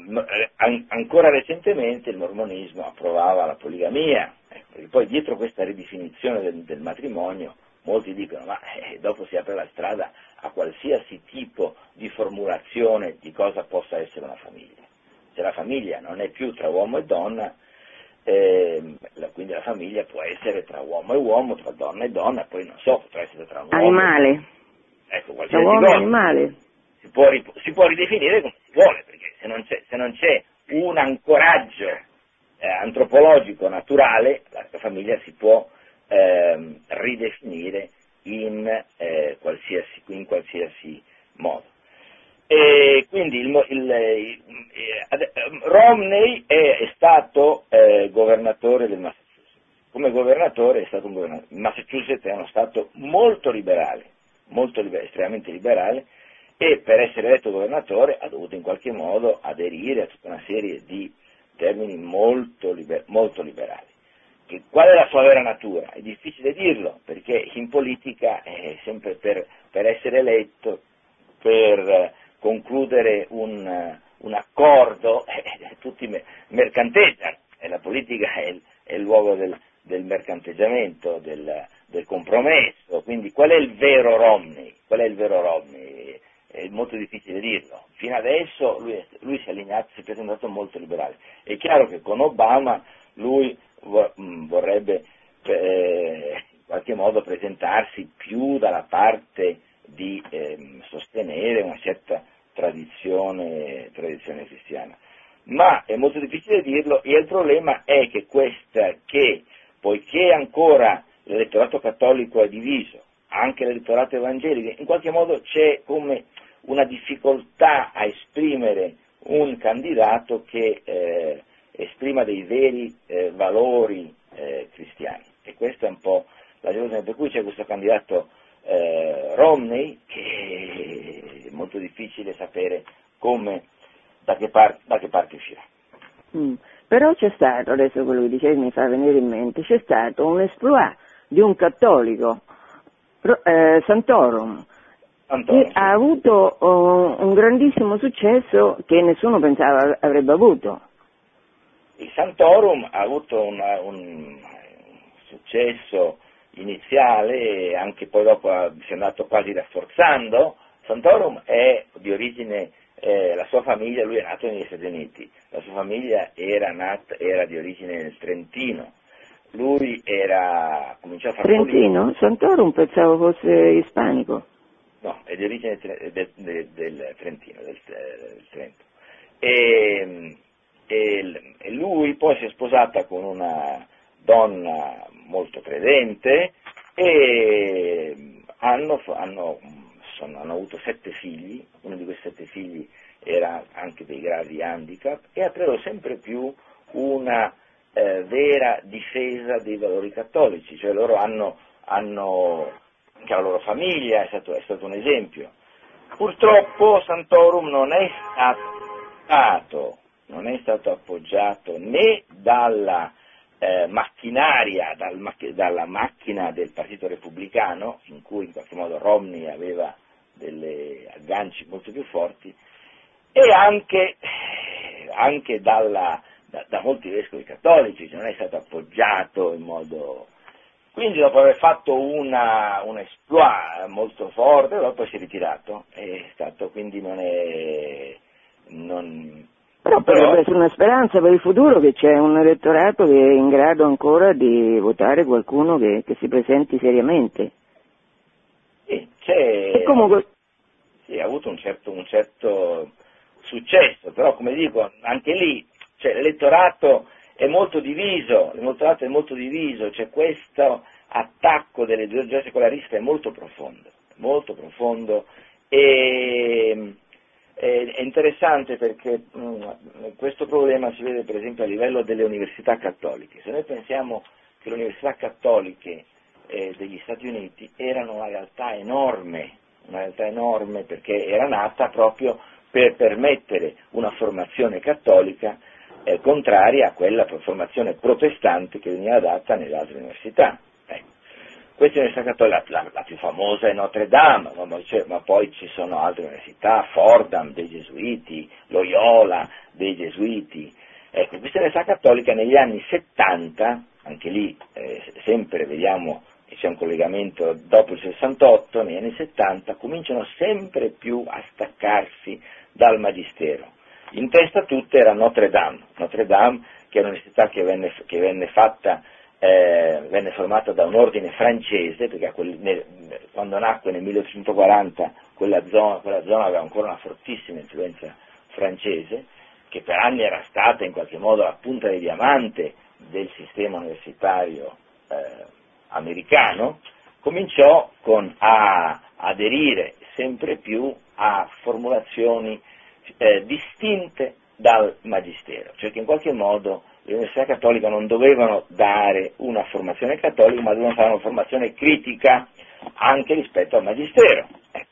an- ancora recentemente il mormonismo approvava la poligamia, ecco, perché poi dietro questa ridefinizione del, del matrimonio molti dicono ma eh, dopo si apre la strada a qualsiasi tipo di formulazione di cosa possa essere una famiglia la famiglia non è più tra uomo e donna, eh, quindi la famiglia può essere tra uomo e uomo, tra donna e donna, poi non so, potrà essere tra un animale. uomo ecco, qualsiasi uomo cosa. animale. Si può, si può, ridefinire come si vuole, perché se non c'è, se non c'è un ancoraggio eh, antropologico naturale, la, la, famiglia si può eh, ridefinire in, eh, qualsiasi, in qualsiasi modo. E quindi il, il, il, eh, Romney è, è stato eh, governatore del Massachusetts. Come governatore è stato un governatore. Il Massachusetts è uno Stato molto liberale, molto liberale, estremamente liberale, e per essere eletto governatore ha dovuto in qualche modo aderire a tutta una serie di termini molto, liber, molto liberali. Qual è la sua vera natura? È difficile dirlo, perché in politica è sempre per, per essere eletto, per concludere un, un accordo, eh, tutti mercanteggiano e la politica è il, è il luogo del, del mercanteggiamento, del, del, compromesso. Quindi qual è il vero Romney? Qual è il vero Romney? È molto difficile dirlo. Fino adesso lui, lui si, è allineato, si è presentato molto liberale. È chiaro che con Obama lui mm, vorrebbe eh, in qualche modo presentarsi più dalla parte di eh, sostenere una certa tradizione, tradizione cristiana. Ma è molto difficile dirlo e il problema è che questa, che poiché ancora l'elettorato cattolico è diviso, anche l'elettorato evangelico, in qualche modo c'è come una difficoltà a esprimere un candidato che eh, esprima dei veri eh, valori eh, cristiani. E questa è un po' la ragione per cui c'è questo candidato eh, Romney che è molto difficile sapere come, da che, par- da che parte uscirà. Mm. Però c'è stato, adesso quello che dicevi mi fa venire in mente, c'è stato un esploit di un cattolico, eh, Santorum, Antonio, che ha avuto uh, un grandissimo successo che nessuno pensava avrebbe avuto. Il Santorum ha avuto una, un successo iniziale anche poi dopo si è andato quasi rafforzando. Santorum è di origine, eh, la sua famiglia, lui è nato negli Stati Uniti, la sua famiglia era, nata, era di origine Trentino, lui era, cominciò a fare Trentino? Santorum pensavo fosse ispanico. No, è di origine del, del, del Trentino, del, del Trento. E, e, e, lui poi si è sposata con una donna molto credente e hanno, hanno, sono, hanno avuto sette figli, uno di questi sette figli era anche dei gravi handicap e ha preso sempre più una eh, vera difesa dei valori cattolici, cioè loro hanno, hanno anche la loro famiglia è stato, è stato un esempio. Purtroppo Santorum non è stato, non è stato appoggiato né dalla eh, macchinaria, dal, dalla macchina del Partito Repubblicano, in cui in qualche modo Romney aveva delle agganci molto più forti, e anche, anche dalla, da, da, molti vescovi cattolici, non è stato appoggiato in modo quindi dopo aver fatto una, un exploit molto forte, dopo si è ritirato, è stato, quindi non è... Non, però potrebbe essere una speranza per il futuro che c'è un elettorato che è in grado ancora di votare qualcuno che, che si presenti seriamente. Sì, c'è... E comunque... Sì, ha avuto un certo, un certo successo, però come dico, anche lì cioè, l'elettorato è molto diviso, l'elettorato è molto diviso, c'è questo attacco dell'ideologia secolarista è molto profondo, molto profondo e è interessante perché mh, questo problema si vede per esempio a livello delle università cattoliche. Se noi pensiamo che le università cattoliche eh, degli Stati Uniti erano una realtà enorme, una realtà enorme perché era nata proprio per permettere una formazione cattolica eh, contraria a quella formazione protestante che veniva data nelle altre università. Questa università cattolica, la, la, più famosa è Notre Dame, ma, ma, poi ci sono altre università, Fordham dei Gesuiti, Loyola dei Gesuiti. Ecco, questa università cattolica negli anni 70, anche lì eh, sempre vediamo che c'è un collegamento dopo il 68, negli anni 70 cominciano sempre più a staccarsi dal magistero in testa a tutte era Notre Dame, Notre Dame che è un'università che venne, che venne fatta, eh, venne formata da un ordine francese, perché quel, nel, quando nacque nel 1840 quella zona, quella zona aveva ancora una fortissima influenza francese, che per anni era stata in qualche modo la punta di diamante del sistema universitario eh, americano, cominciò con, a aderire sempre più a formulazioni eh, distinte dal magistero, cioè che in qualche modo le università cattoliche non dovevano dare una formazione cattolica, ma dovevano fare una formazione critica anche rispetto al magistero. Ecco.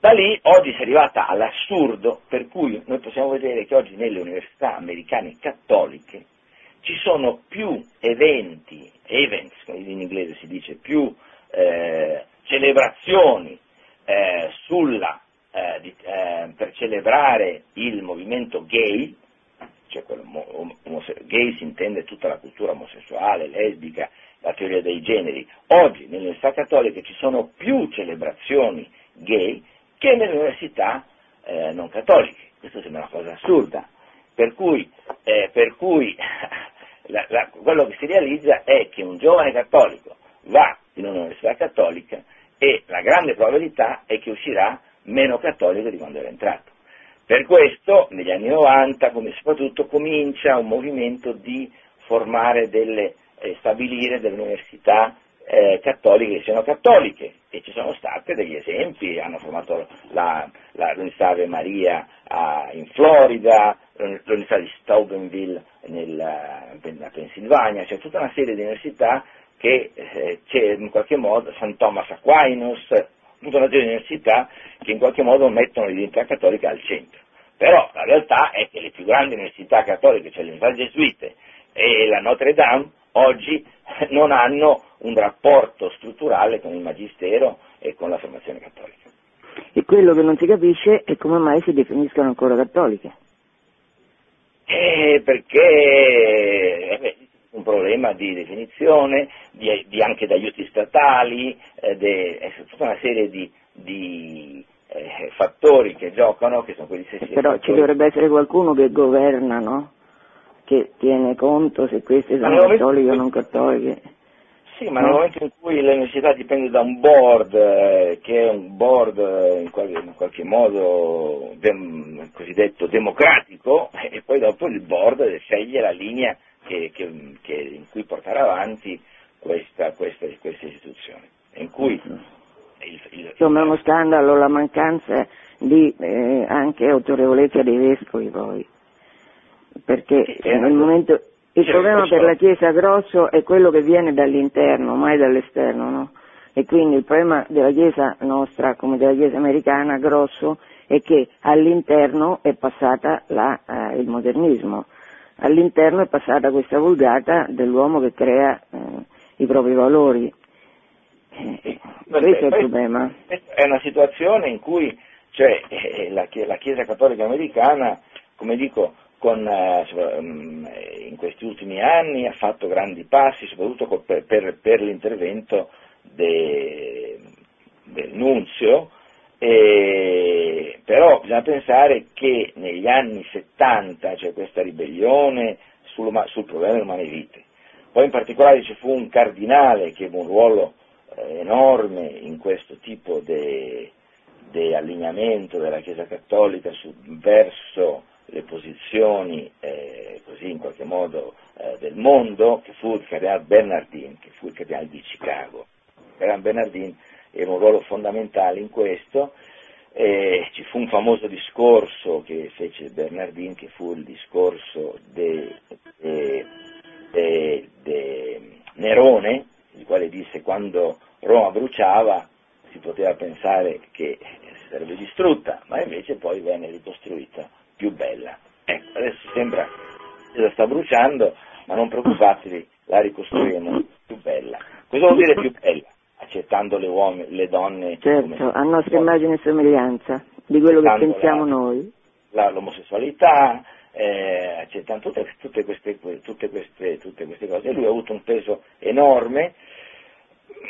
Da lì oggi si è arrivata all'assurdo per cui noi possiamo vedere che oggi nelle università americane cattoliche ci sono più eventi, events in inglese si dice, più eh, celebrazioni eh, sulla eh, di, eh, per celebrare il movimento gay, cioè gay si intende tutta la cultura omosessuale, lesbica, la teoria dei generi. Oggi nelle università cattoliche ci sono più celebrazioni gay che nelle università eh, non cattoliche. Questo sembra una cosa assurda. Per cui, eh, per cui la, la, quello che si realizza è che un giovane cattolico va in un'università cattolica e la grande probabilità è che uscirà meno cattolico di quando era entrato. Per questo negli anni 90 come soprattutto comincia un movimento di formare delle, eh, stabilire delle università eh, cattoliche che siano cattoliche e ci sono stati degli esempi, hanno formato la, la, l'Università Ave Maria a, in Florida, l'Università di Steubenville nella, nella Pennsylvania, c'è tutta una serie di università che eh, c'è in qualche modo, St. Thomas Aquinas, tutta una serie di università che in qualche modo mettono l'identità cattolica al centro. Però la realtà è che le più grandi università cattoliche, cioè le università gesuite e la Notre Dame, oggi non hanno un rapporto strutturale con il Magistero e con la formazione cattolica. E quello che non si capisce è come mai si definiscono ancora cattoliche. Eh, perché eh beh, un problema di definizione, di, di anche di aiuti statali, eh, de, eh, tutta una serie di, di eh, fattori che giocano, che sono quelli stessi. Però fattori. ci dovrebbe essere qualcuno che governa, no? Che tiene conto se queste sono cattoliche o non cattoliche. Sì, ma nel momento in cui l'università dipende da un board, eh, che è un board eh, in, qualche, in qualche modo dem, cosiddetto democratico, e poi dopo il board sceglie la linea che, che, che, in cui portare avanti questa, questa, questa istituzione. Cui il, il, Insomma è uno scandalo la mancanza di eh, anche autorevolezza dei vescovi poi, perché sì, nel momento il certo, problema per la Chiesa grosso è quello che viene dall'interno, mai dall'esterno, no? E quindi il problema della Chiesa nostra, come della Chiesa americana, grosso, è che all'interno è passata la, eh, il modernismo, all'interno è passata questa vulgata dell'uomo che crea eh, i propri valori. Eh, questo è il problema. È una situazione in cui cioè, la, la Chiesa cattolica americana, come dico, con, eh, mm, in questi ultimi anni ha fatto grandi passi, soprattutto per, per, per l'intervento de, del Nunzio, e, però bisogna pensare che negli anni 70 c'è questa ribellione sul, sul problema delle umane vite. Poi in particolare ci fu un cardinale che ebbe un ruolo enorme in questo tipo di allineamento della Chiesa Cattolica su, verso le posizioni eh, così in qualche modo eh, del mondo, che fu il cardinale Bernardin, che fu il cardinale di Chicago. Il cardinale Bernardin ebbe un ruolo fondamentale in questo, eh, ci fu un famoso discorso che fece Bernardin, che fu il discorso di Nerone, il quale disse quando Roma bruciava si poteva pensare che sarebbe distrutta, ma invece poi venne ricostruita più bella. Ecco, adesso sembra che la sta bruciando, ma non preoccupatevi, la ricostruiremo più bella. Cosa vuol dire più bella? Accettando le, uomini, le donne. Certo, a nostra immagine e somiglianza di quello che pensiamo la, noi. La, l'omosessualità, eh, accettando tutte, tutte, queste, tutte, queste, tutte queste cose. Lui ha avuto un peso enorme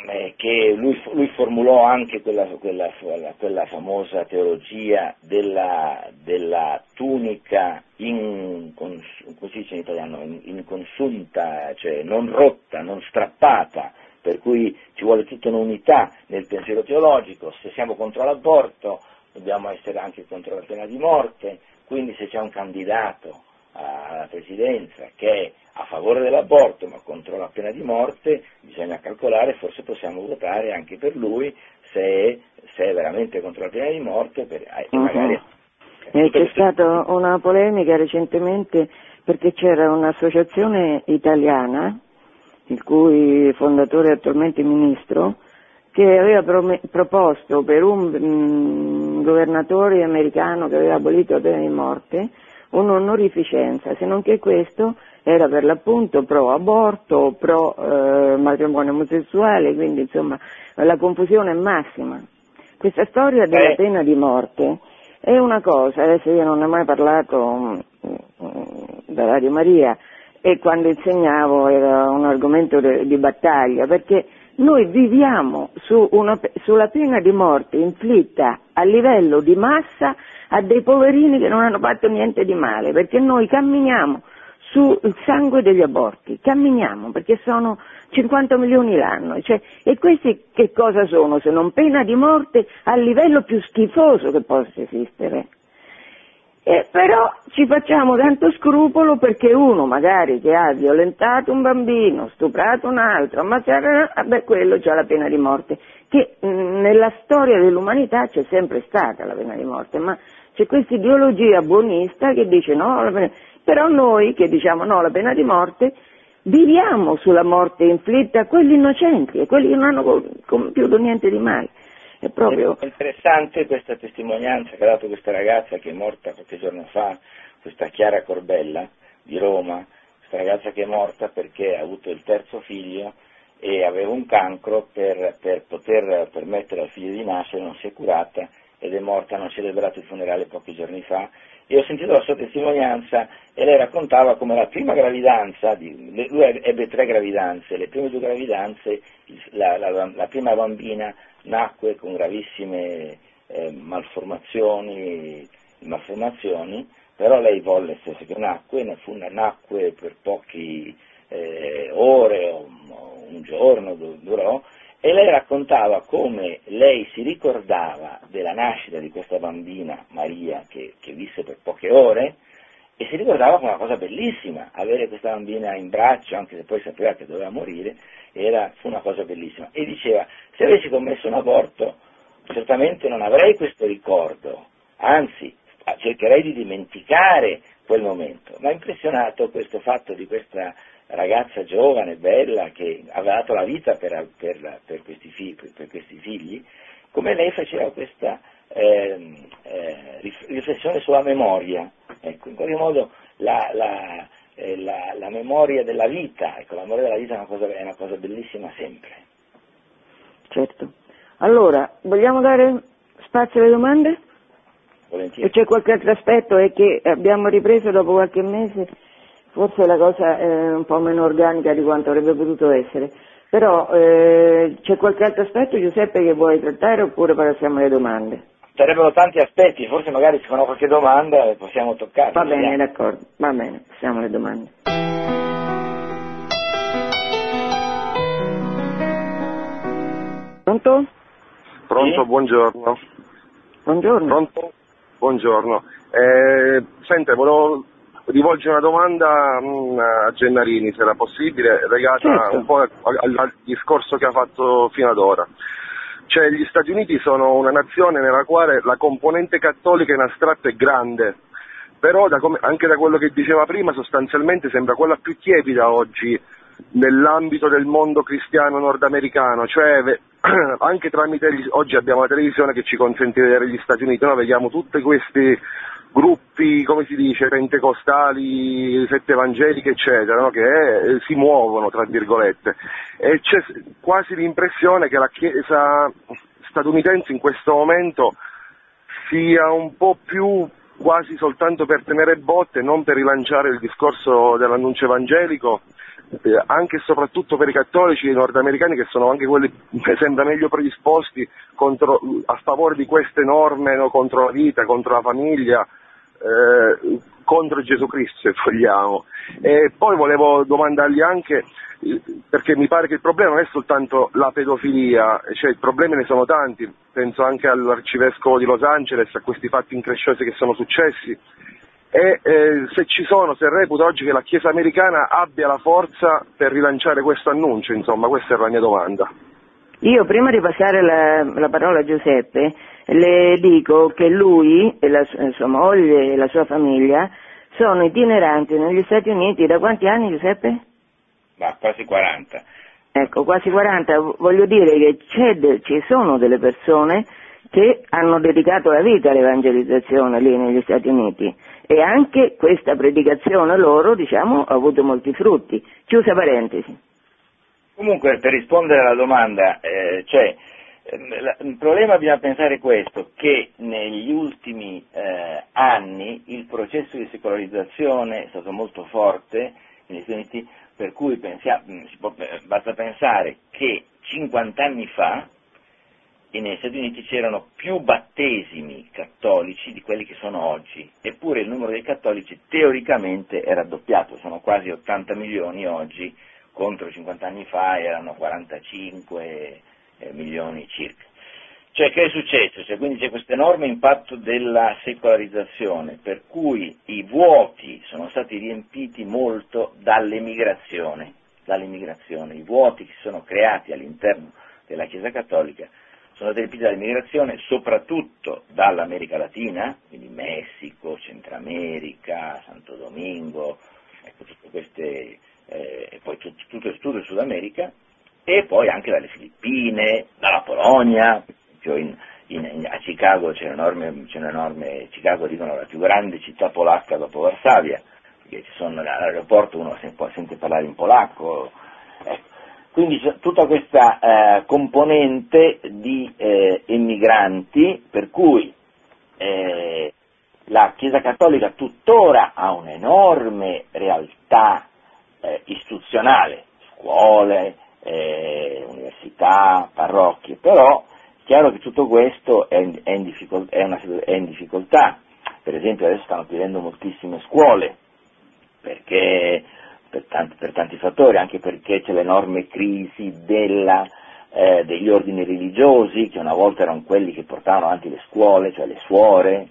eh, che lui, lui, formulò anche quella, quella, quella famosa teologia della, della tunica in, in italiano, in, inconsunta, cioè non rotta, non strappata, per cui ci vuole tutta un'unità nel pensiero teologico, se siamo contro l'aborto dobbiamo essere anche contro la pena di morte, quindi se c'è un candidato alla presidenza che è a favore dell'aborto ma contro la pena di morte, bisogna calcolare, forse possiamo votare anche per lui se è, se è veramente contro la pena di morte per, uh-huh. magari... C'è stata una polemica recentemente perché c'era un'associazione italiana, il cui fondatore è attualmente ministro, che aveva pro- proposto per un mm, governatore americano che aveva abolito la pena di morte un'onorificenza, se non che questo era per l'appunto pro aborto, pro eh, matrimonio omosessuale, quindi insomma la confusione è massima. Questa storia della eh. pena di morte è una cosa, adesso io non ne ho mai parlato mm, mm, da Radio Maria e quando insegnavo era un argomento de, di battaglia, perché noi viviamo su una, sulla pena di morte inflitta a livello di massa a dei poverini che non hanno fatto niente di male, perché noi camminiamo sul sangue degli aborti, camminiamo perché sono 50 milioni l'anno, cioè, e questi che cosa sono se non pena di morte a livello più schifoso che possa esistere? E però ci facciamo tanto scrupolo perché uno magari che ha violentato un bambino, stuprato un altro, ammazzato, vabbè quello c'ha la pena di morte, che mh, nella storia dell'umanità c'è sempre stata la pena di morte, ma c'è questa ideologia buonista che dice no, la pena... però noi che diciamo no, la pena di morte, viviamo sulla morte inflitta a quelli innocenti e quelli che non hanno compiuto niente di male. È proprio... È interessante questa testimonianza che ha dato questa ragazza che è morta qualche giorno fa, questa Chiara Corbella di Roma, questa ragazza che è morta perché ha avuto il terzo figlio e aveva un cancro per, per poter permettere al figlio di nascere, non si è curata ed è morta, hanno celebrato il funerale pochi giorni fa. E ho sentito la sua testimonianza e lei raccontava come la prima gravidanza, lui ebbe tre gravidanze, le prime due gravidanze, la, la, la prima bambina nacque con gravissime eh, malformazioni, malformazioni, però lei volle stesso che nacque, ne fu, nacque per poche eh, ore o un giorno durò e lei raccontava come lei si ricordava della nascita di questa bambina Maria che, che visse per poche ore e si ricordava come una cosa bellissima avere questa bambina in braccio, anche se poi sapeva che doveva morire, era, fu una cosa bellissima. E diceva, se avessi commesso un aborto, certamente non avrei questo ricordo, anzi cercherei di dimenticare quel momento. Ma impressionato questo fatto di questa ragazza giovane, bella, che aveva dato la vita per, per, per, questi, figli, per questi, figli, come lei faceva questa eh, eh, riflessione sulla memoria. Ecco, in qualche modo la, la, eh, la, la, memoria della vita, ecco, la memoria della vita è una, cosa, è una cosa bellissima sempre. Certo. Allora, vogliamo dare spazio alle domande? Volentieri. E c'è qualche altro aspetto? È che abbiamo ripreso dopo qualche mese forse la cosa è un po' meno organica di quanto avrebbe potuto essere. Però eh, c'è qualche altro aspetto, Giuseppe, che vuoi trattare oppure passiamo alle domande? Sarebbero tanti aspetti, forse magari ci fanno qualche domanda e possiamo toccare. Va bene, d'accordo, va bene, passiamo alle domande. Pronto? Pronto, sì? buongiorno. Buongiorno. Pronto? Buongiorno. Eh, sente, volevo rivolgere una domanda mh, mm, a Gennarini, se era possibile, legata certo. un po' al, al, al, discorso che ha fatto fino ad ora. Cioè, gli Stati Uniti sono una nazione nella quale la componente cattolica in astratto è grande, però da come, anche da quello che diceva prima sostanzialmente sembra quella più tiepida oggi nell'ambito del mondo cristiano nordamericano, cioè anche tramite oggi abbiamo la televisione che ci consente di vedere gli Stati Uniti, noi vediamo tutti questi gruppi, come si dice, pentecostali, sette evangeliche, eccetera, no? che eh, si muovono, tra virgolette. E c'è quasi l'impressione che la Chiesa statunitense in questo momento sia un po' più quasi soltanto per tenere botte, non per rilanciare il discorso dell'annuncio evangelico, eh, anche e soprattutto per i cattolici nordamericani che sono anche quelli che sembra meglio predisposti contro, a favore di queste norme no, contro la vita, contro la famiglia, eh, contro Gesù Cristo se vogliamo. E poi volevo domandargli anche, perché mi pare che il problema non è soltanto la pedofilia, cioè i problemi ne sono tanti, penso anche all'arcivescovo di Los Angeles, a questi fatti incresciosi che sono successi, e eh, se ci sono, se reputa oggi che la Chiesa americana abbia la forza per rilanciare questo annuncio, insomma, questa era la mia domanda. Io prima di passare la, la parola a Giuseppe le dico che lui e la, sua moglie e la sua famiglia sono itineranti negli Stati Uniti da quanti anni Giuseppe? Ma quasi 40. Ecco, quasi 40. Voglio dire che ci sono delle persone che hanno dedicato la vita all'evangelizzazione lì negli Stati Uniti e anche questa predicazione loro, diciamo, ha avuto molti frutti. Chiusa parentesi. Comunque, per rispondere alla domanda, eh, cioè, il problema bisogna pensare questo, che negli ultimi eh, anni il processo di secolarizzazione è stato molto forte negli Stati Uniti, per cui pensiamo, può, basta pensare che 50 anni fa negli Stati Uniti c'erano più battesimi cattolici di quelli che sono oggi, eppure il numero dei cattolici teoricamente è raddoppiato, sono quasi 80 milioni oggi, contro 50 anni fa erano 45 eh, milioni circa. Cioè, che è successo? Cioè, quindi c'è questo enorme impatto della secolarizzazione, per cui i vuoti sono stati riempiti molto dall'emigrazione, dall'immigrazione. I vuoti che si sono creati all'interno della Chiesa Cattolica sono stati riempiti dall'immigrazione, soprattutto dall'America Latina, quindi Messico, Centramerica, Santo Domingo, ecco, tutte queste, eh, poi tutto, tutto, tutto il Sud America, e poi anche dalle Filippine, dalla Polonia, in, in, in, a Chicago c'è un'enorme, c'è un'enorme, Chicago dicono la più grande città polacca dopo Varsavia, perché ci sono, all'aeroporto uno sente parlare in polacco, ecco. quindi c'è tutta questa eh, componente di eh, emigranti per cui eh, la Chiesa Cattolica tuttora ha un'enorme realtà eh, istituzionale, scuole, eh, università, parrocchie, però è chiaro che tutto questo è in, è, in difficoltà, è, una, è in, difficoltà, per esempio adesso stanno chiudendo moltissime scuole, perché, per, tanti, per tanti fattori, anche perché c'è l'enorme crisi della, eh, degli ordini religiosi, che una volta erano quelli che portavano avanti le scuole, cioè le suore,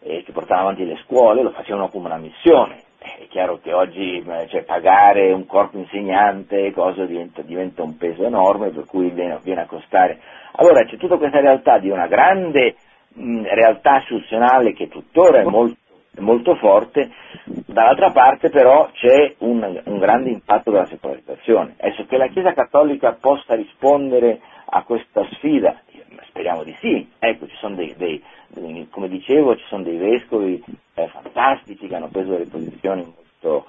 eh, che portavano avanti le scuole, lo facevano come una missione, è chiaro che oggi eh, cioè, pagare un corpo insegnante diventa, diventa, un peso enorme per cui viene, viene, a costare. Allora c'è tutta questa realtà di una grande mh, realtà istituzionale che tuttora è molto, molto, forte, dall'altra parte però c'è un, un grande impatto della secolarizzazione. Adesso che la Chiesa Cattolica possa rispondere a questa sfida, speriamo di sì, ecco ci sono dei, dei come dicevo ci sono dei vescovi eh, fantastici che hanno preso delle posizioni molto...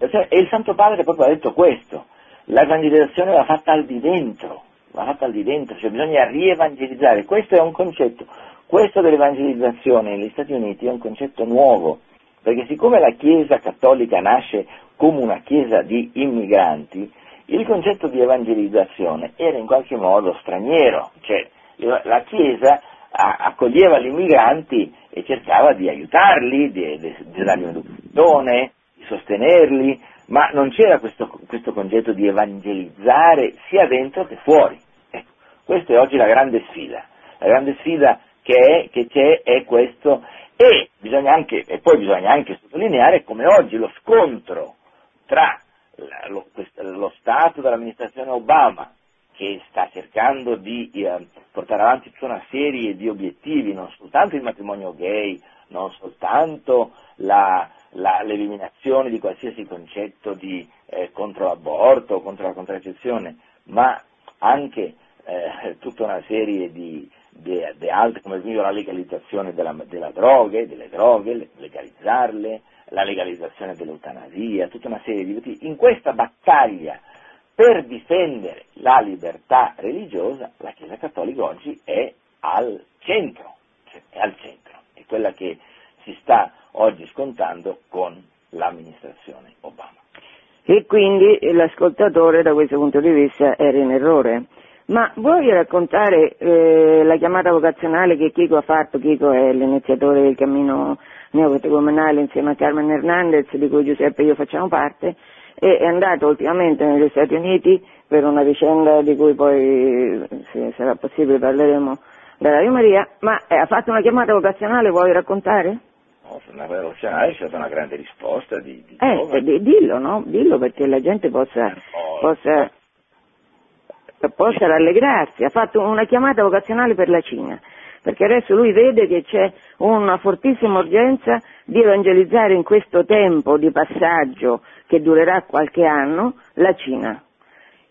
E il Santo Padre proprio ha detto questo, l'evangelizzazione va fatta al di dentro, va fatta al di dentro, cioè bisogna rievangelizzare, questo è un concetto, questo dell'evangelizzazione negli Stati Uniti è un concetto nuovo, perché siccome la Chiesa cattolica nasce come una Chiesa di immigranti, il concetto di evangelizzazione era in qualche modo straniero, cioè la Chiesa accoglieva gli immigranti e cercava di aiutarli, di, di, di dargli un'educazione, di sostenerli, ma non c'era questo, questo, concetto di evangelizzare sia dentro che fuori. Ecco, questa è oggi la grande sfida. La grande sfida che, è, che c'è è questo e, anche, e poi bisogna anche sottolineare come oggi lo scontro tra lo, lo Stato dell'amministrazione Obama che sta cercando di eh, portare avanti tutta una serie di obiettivi, non soltanto il matrimonio gay, non soltanto la, la, l'eliminazione di qualsiasi concetto di, eh, contro l'aborto o contro la contraccezione, ma anche eh, tutta una serie di, di, di altre, come esempio la legalizzazione della, della droghe, delle droghe, legalizzarle, la legalizzazione dell'eutanasia, tutta una serie di obiettivi. In questa battaglia per difendere la libertà religiosa, la Chiesa Cattolica oggi è al centro, cioè è al centro, è quella che si sta oggi scontando con l'amministrazione Obama. E quindi l'ascoltatore da questo punto di vista era in errore. Ma vuoi raccontare eh, la chiamata vocazionale che Chico ha fatto? Chico è l'iniziatore del cammino neocatecumenale insieme a Carmen Hernandez, di cui Giuseppe e io facciamo parte, e è andato ultimamente negli Stati Uniti per una vicenda di cui poi, se sarà possibile, parleremo da Radio Maria, ma eh, ha fatto una chiamata vocazionale, vuoi raccontare? No, una vocazionale c'è stata una grande risposta di, di eh, d- dillo, no? Dillo perché la gente possa, possa, possa rallegrarsi. Ha fatto una chiamata vocazionale per la Cina perché adesso lui vede che c'è una fortissima urgenza di evangelizzare in questo tempo di passaggio che durerà qualche anno la Cina.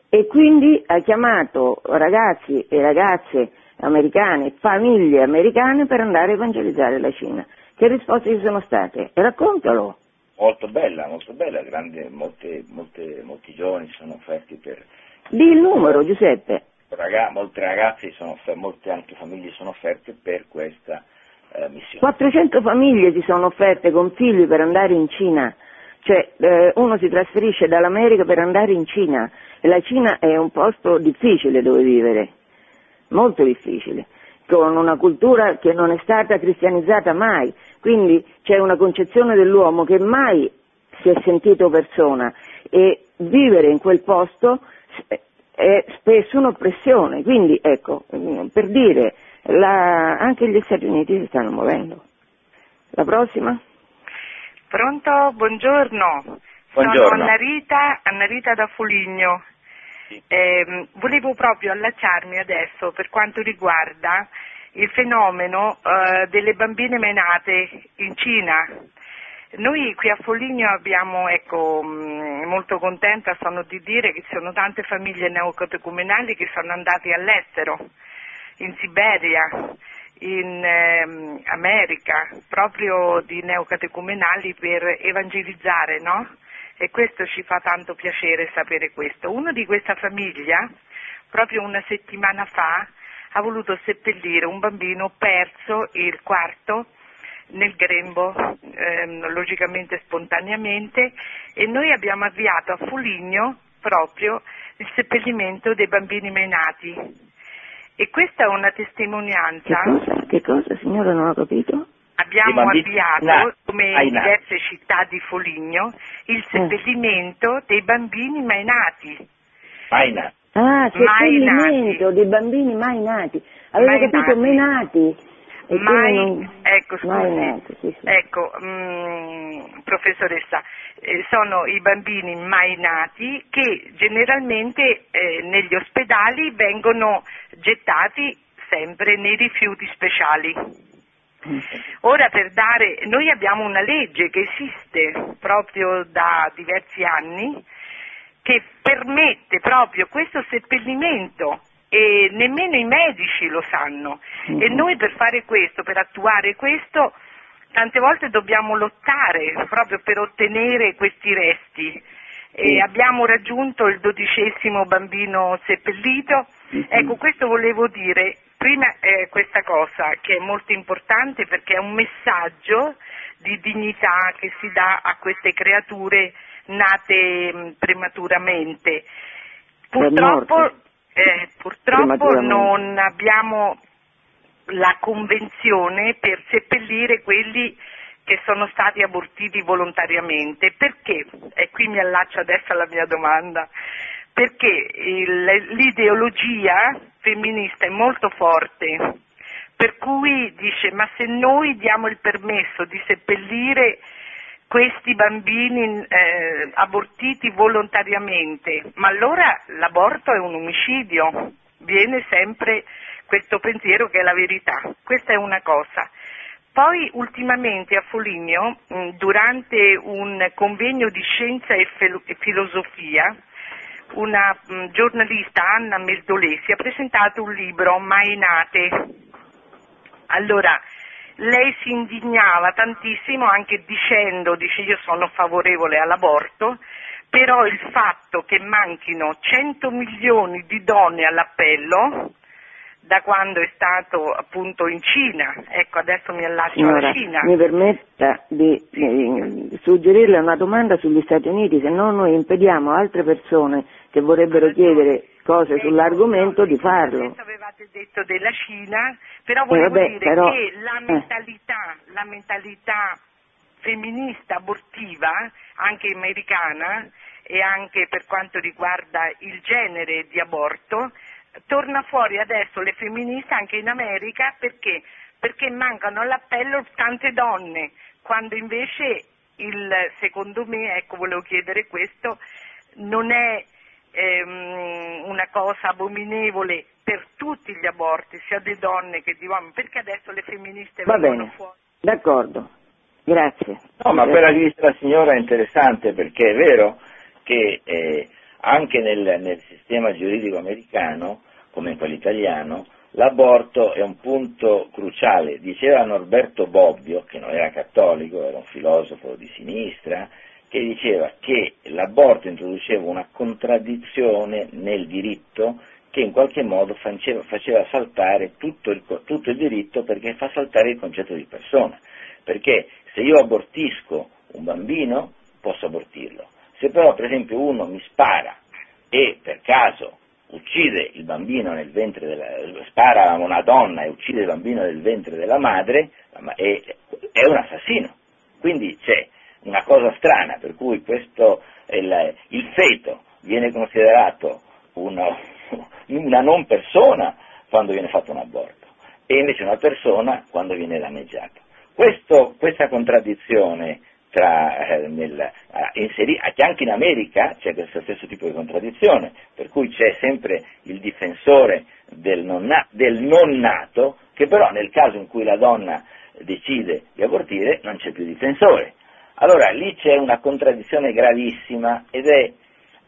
E quindi ha chiamato ragazzi e ragazze americane, famiglie americane per andare a evangelizzare la Cina. Che risposte ci sono state? Raccontalo. Molto bella, molto bella, grande, molte, molte, molti giovani sono offerti per... Di il numero, Giuseppe. Ragazzi, molte ragazze, sono, molte anche famiglie sono offerte per questa eh, missione. 400 famiglie si sono offerte con figli per andare in Cina, cioè eh, uno si trasferisce dall'America per andare in Cina e la Cina è un posto difficile dove vivere, molto difficile, con una cultura che non è stata cristianizzata mai, quindi c'è una concezione dell'uomo che mai si è sentito persona e vivere in quel posto è spesso un'oppressione, quindi ecco, per dire, la, anche gli Stati Uniti si stanno muovendo. La prossima? Pronto? Buongiorno. Buongiorno. Sono Anna Rita, Anna Rita da Foligno. Eh, volevo proprio allacciarmi adesso per quanto riguarda il fenomeno eh, delle bambine menate in Cina. Noi qui a Foligno abbiamo, ecco, mh, molto contenta sono di dire che ci sono tante famiglie neocatecumenali che sono andate all'estero, in Siberia, in ehm, America, proprio di neocatecumenali per evangelizzare, no? E questo ci fa tanto piacere sapere questo. Uno di questa famiglia, proprio una settimana fa, ha voluto seppellire un bambino perso, il quarto, nel grembo, ehm, logicamente spontaneamente, e noi abbiamo avviato a Foligno proprio il seppellimento dei bambini menati. E questa è una Che testimonianza. cosa? Che cosa, signora, non ho capito? Abbiamo bambini avviato, nati, come ai in nati. diverse città di Foligno, il seppellimento dei bambini mai nati. Mai nato. Ah, Mai seppellimento nati. dei bambini mai nati. Avevo Mai capito nati. menati. Mai, non- ecco, scusi, Mai nati, sì, sì. ecco, mm, professoressa, eh, sono i bambini mai nati che generalmente eh, negli ospedali vengono gettati sempre nei rifiuti speciali. Ora per dare, noi abbiamo una legge che esiste proprio da diversi anni che permette proprio questo seppellimento e nemmeno i medici lo sanno e noi per fare questo, per attuare questo, tante volte dobbiamo lottare proprio per ottenere questi resti. E abbiamo raggiunto il dodicesimo bambino seppellito. Ecco, questo volevo dire, prima eh, questa cosa che è molto importante perché è un messaggio di dignità che si dà a queste creature nate mh, prematuramente. Purtroppo. Eh, purtroppo non abbiamo la convenzione per seppellire quelli che sono stati abortiti volontariamente. Perché? E qui mi allaccio adesso alla mia domanda. Perché il- l'ideologia femminista è molto forte, per cui dice ma se noi diamo il permesso di seppellire questi bambini eh, abortiti volontariamente, ma allora l'aborto è un omicidio, viene sempre questo pensiero che è la verità, questa è una cosa. Poi ultimamente a Foligno, mh, durante un convegno di scienza e fel- e filosofia, una mh, giornalista, Anna Meldolesi, ha presentato un libro, Mai nate. Allora, lei si indignava tantissimo anche dicendo, dice io sono favorevole all'aborto, però il fatto che manchino 100 milioni di donne all'appello da quando è stato appunto in Cina, ecco adesso mi allaccio Signora, alla Cina. mi permetta di, di suggerirle una domanda sugli Stati Uniti, se no noi impediamo a altre persone che vorrebbero chiedere cose sull'argomento di farlo. Avevate detto della Cina, però Eh, volevo vabbè, dire però- che la eh. mentalità, la mentalità femminista abortiva, anche americana e anche per quanto riguarda il genere di aborto, torna fuori adesso le femministe anche in America perché? Perché mancano all'appello tante donne, quando invece il, secondo me, ecco volevo chiedere questo, non è ehm, una cosa abominevole per tutti gli aborti, sia di donne che di uomini, perché adesso le femministe Va vengono bene, fuori. d'accordo, grazie. No, ma quella che dice la signora è interessante perché è vero che eh, anche nel, nel sistema giuridico americano, come in quello italiano, l'aborto è un punto cruciale. Diceva Norberto Bobbio, che non era cattolico, era un filosofo di sinistra, che diceva che l'aborto introduceva una contraddizione nel diritto che in qualche modo faceva, faceva saltare tutto il, tutto il diritto perché fa saltare il concetto di persona. Perché se io abortisco un bambino, posso abortirlo. Se però per esempio uno mi spara e per caso uccide il bambino nel ventre della, spara una donna e uccide il bambino nel ventre della madre, è un assassino. Quindi c'è una cosa strana per cui questo, il, il feto viene considerato una, una non persona quando viene fatto un aborto e invece una persona quando viene danneggiata. Questo, questa contraddizione tra, eh, nel, eh, inseri, anche in America c'è questo stesso tipo di contraddizione, per cui c'è sempre il difensore del non, del non nato, che però nel caso in cui la donna decide di abortire non c'è più difensore. Allora lì c'è una contraddizione gravissima ed è,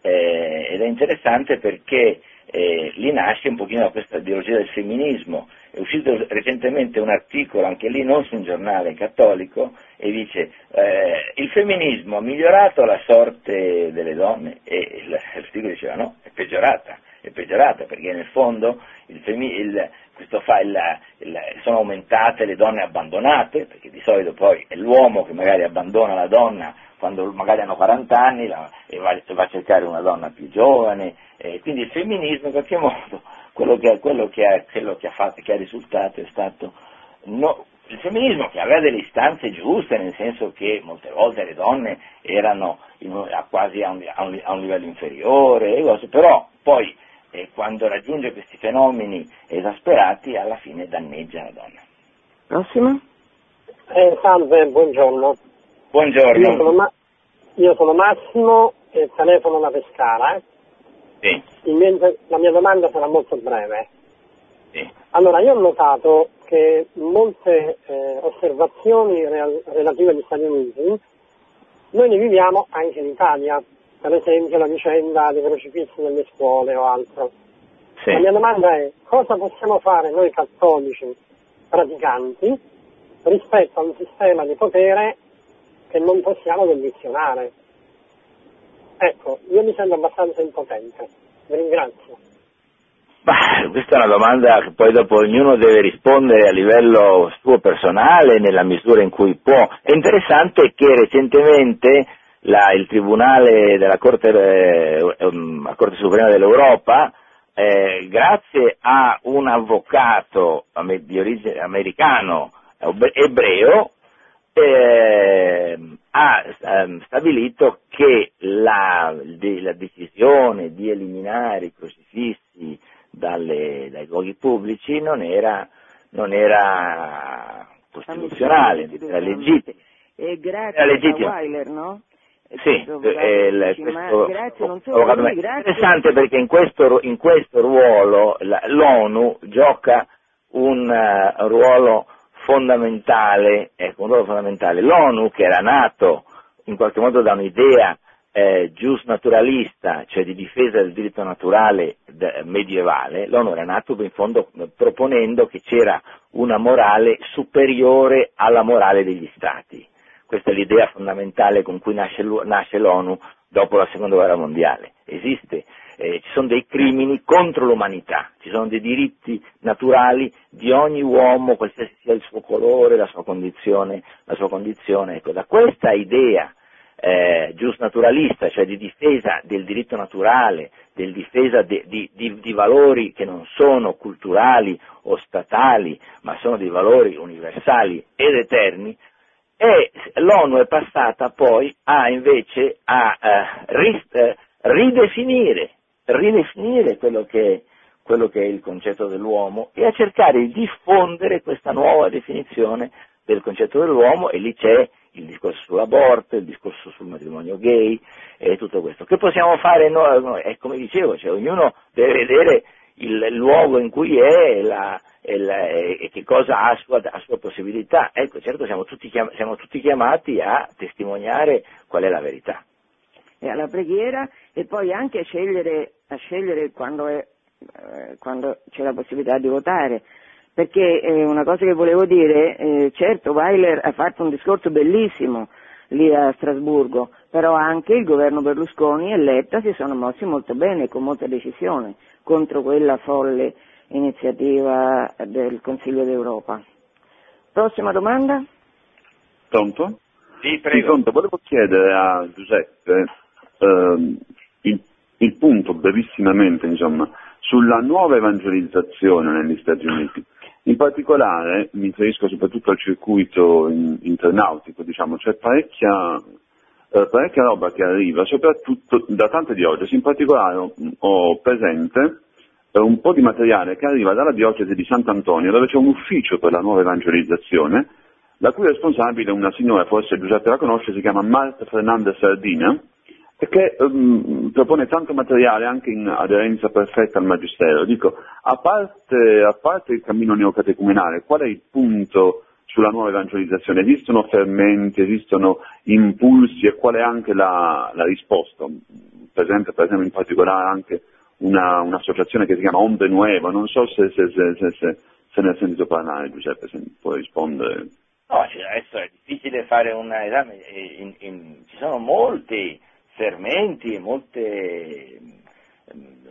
eh, ed è interessante perché eh, lì nasce un pochino questa ideologia del femminismo. È uscito recentemente un articolo, anche lì non su un giornale cattolico, e dice eh, il femminismo ha migliorato la sorte delle donne e l'articolo diceva no, è peggiorata, è peggiorata perché nel fondo il femi- il, fa, il, sono aumentate le donne abbandonate, perché di solito poi è l'uomo che magari abbandona la donna quando magari hanno 40 anni la, e va, va, a cercare una donna più giovane, eh, quindi il femminismo in qualche modo, quello che, quello che, ha, quello che ha, fatto, che ha risultato è stato no, il femminismo che aveva delle istanze giuste, nel senso che molte volte le donne erano in, a quasi a un, a, un, a un, livello inferiore, però poi eh, quando raggiunge questi fenomeni esasperati alla fine danneggia la donna. Prossimo? Eh, salve, buongiorno. Buongiorno. Io sono, Ma- io sono Massimo e telefono da Pescara. Eh. Sì. Mio, la mia domanda sarà molto breve. Sì. Allora, io ho notato che molte eh, osservazioni real- relative agli Stati Uniti noi ne viviamo anche in Italia, per esempio la vicenda dei crocifissi nelle scuole o altro. Sì. La mia domanda è cosa possiamo fare noi cattolici praticanti rispetto a un sistema di potere che non possiamo condizionare. Ecco, io mi sento abbastanza impotente. Vi ringrazio. Bah, questa è una domanda che poi dopo ognuno deve rispondere a livello suo personale nella misura in cui può. È interessante che recentemente la, il Tribunale della Corte, eh, um, Corte Suprema dell'Europa, eh, grazie a un avvocato di origine americano ebreo, eh, ha ehm, stabilito che la, la, decisione di eliminare i crocifissi dalle, dai luoghi pubblici non era, non era costituzionale, era legittima. E grazie a Weiler, no? Sì, eh, il, questo, grazie, non solo lui, grazie. interessante perché in questo, in questo ruolo la, l'ONU gioca un uh, ruolo fondamentale, ecco, un ruolo fondamentale. L'ONU, che era nato in qualche modo da un'idea eh, giusnaturalista, cioè di difesa del diritto naturale d- medievale, l'ONU era nato in fondo proponendo che c'era una morale superiore alla morale degli Stati. Questa è l'idea fondamentale con cui nasce, nasce l'ONU dopo la seconda guerra mondiale. Esiste eh, ci sono dei crimini contro l'umanità, ci sono dei diritti naturali di ogni uomo, qualsiasi sia il suo colore, la sua condizione, la sua condizione. Ecco, da questa idea eh, giusnaturalista, cioè di difesa del diritto naturale, del difesa di, di, di, di, valori che non sono culturali o statali, ma sono dei valori universali ed eterni, e l'ONU è passata poi a invece a eh, eh, ridefinire ridefinire quello che, quello che è il concetto dell'uomo e a cercare di diffondere questa nuova definizione del concetto dell'uomo e lì c'è il discorso sull'aborto, il discorso sul matrimonio gay e tutto questo. Che possiamo fare noi? E come dicevo, cioè, ognuno deve vedere il luogo in cui è la, e che cosa ha a sua, a sua possibilità. Ecco, certo siamo tutti, chiam- siamo tutti chiamati a testimoniare qual è la verità e alla preghiera e poi anche a scegliere, a scegliere quando, è, eh, quando, c'è la possibilità di votare. Perché eh, una cosa che volevo dire, eh, certo Weiler ha fatto un discorso bellissimo lì a Strasburgo, però anche il governo Berlusconi e Letta si sono mossi molto bene, con molta decisione, contro quella folle iniziativa del Consiglio d'Europa. Prossima domanda? Pronto? Sì, prego. Sì, pronto. Volevo chiedere a Giuseppe eh, il, il, punto brevissimamente insomma, sulla nuova evangelizzazione negli Stati Uniti. In particolare mi riferisco soprattutto al circuito in, internautico, diciamo, c'è parecchia eh, parecchia roba che arriva, soprattutto da tante diocesi, in particolare ho, ho presente un po' di materiale che arriva dalla diocesi di Sant'Antonio, dove c'è un ufficio per la nuova evangelizzazione, la cui responsabile è una signora, forse Giuseppe la conosce, si chiama Marta Fernandez Sardina, e che um, propone tanto materiale anche in aderenza perfetta al Magistero. Dico, a parte, a parte il cammino neocatecumenale, qual è il punto sulla nuova evangelizzazione? Esistono fermenti, esistono impulsi e qual è anche la, la risposta? Presente per esempio in particolare anche una, un'associazione che si chiama Onde Nuevo, non so se, se, se, se, ne ha sentito parlare Giuseppe, se può rispondere. No, adesso è difficile fare un esame, in, in, ci sono molti fermenti e molte,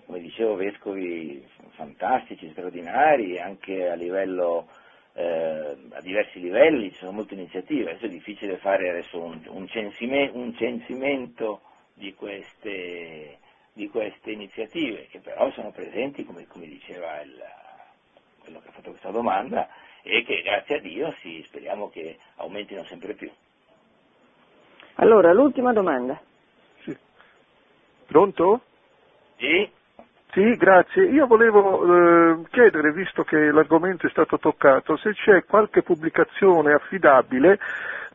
come dicevo, vescovi fantastici, straordinari, anche a livello eh, a diversi livelli, ci sono molte iniziative, adesso è difficile fare adesso un, un, censime, un censimento di queste, di queste, iniziative, che però sono presenti, come, come diceva il, quello che ha fatto questa domanda, e che grazie a Dio sì, speriamo che aumentino sempre più. Allora, l'ultima domanda. Pronto? Sì. Sì, grazie. Io volevo eh, chiedere, visto che l'argomento è stato toccato, se c'è qualche pubblicazione affidabile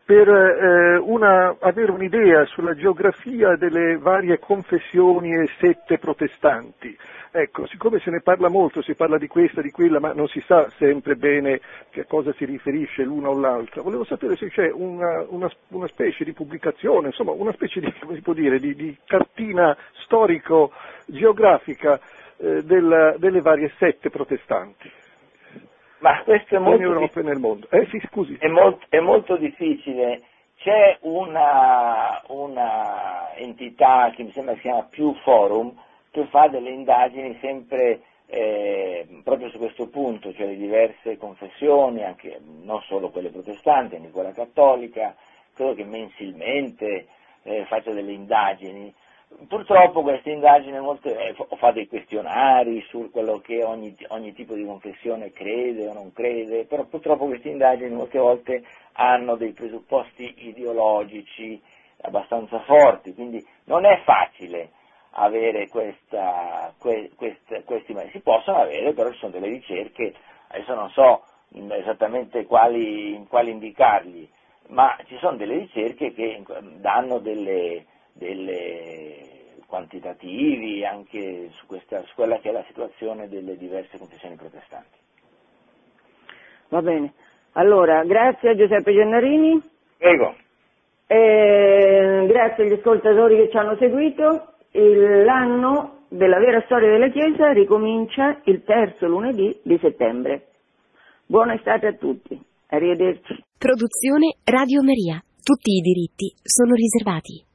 per eh, una, avere un'idea sulla geografia delle varie confessioni e sette protestanti. Ecco, siccome se ne parla molto, si parla di questa, di quella, ma non si sa sempre bene che a cosa si riferisce l'una o l'altra, volevo sapere se c'è una, una, una specie di pubblicazione, insomma una specie di, dire, di, di cartina storico-geografica eh, del, delle varie sette protestanti. Ma questo è molto, in Europa e nel mondo. Eh, sì, scusi. È, molto, è molto difficile. C'è una, una entità che mi sembra si chiama Più Forum, che fa delle indagini sempre eh, proprio su questo punto, cioè le diverse confessioni, anche non solo quelle protestanti, anche quella cattolica, credo che mensilmente eh, faccia delle indagini. Purtroppo queste indagini molte, eh, fa dei questionari su quello che ogni, ogni, tipo di confessione crede o non crede, però purtroppo queste indagini molte volte hanno dei presupposti ideologici abbastanza forti, quindi non è facile avere questa, que, queste, questi si possono avere, però ci sono delle ricerche, adesso non so esattamente quali, quali indicargli, ma ci sono delle ricerche che danno delle, delle quantitativi anche su, questa, su quella che è la situazione delle diverse confessioni protestanti. Va bene. Allora, grazie a Giuseppe Gennarini. Prego. Eh, grazie agli ascoltatori che ci hanno seguito l'anno della vera storia della Chiesa ricomincia il terzo lunedì di settembre. Buona estate a tutti, arrivederci. Produzione Radio Maria. Tutti i diritti sono riservati.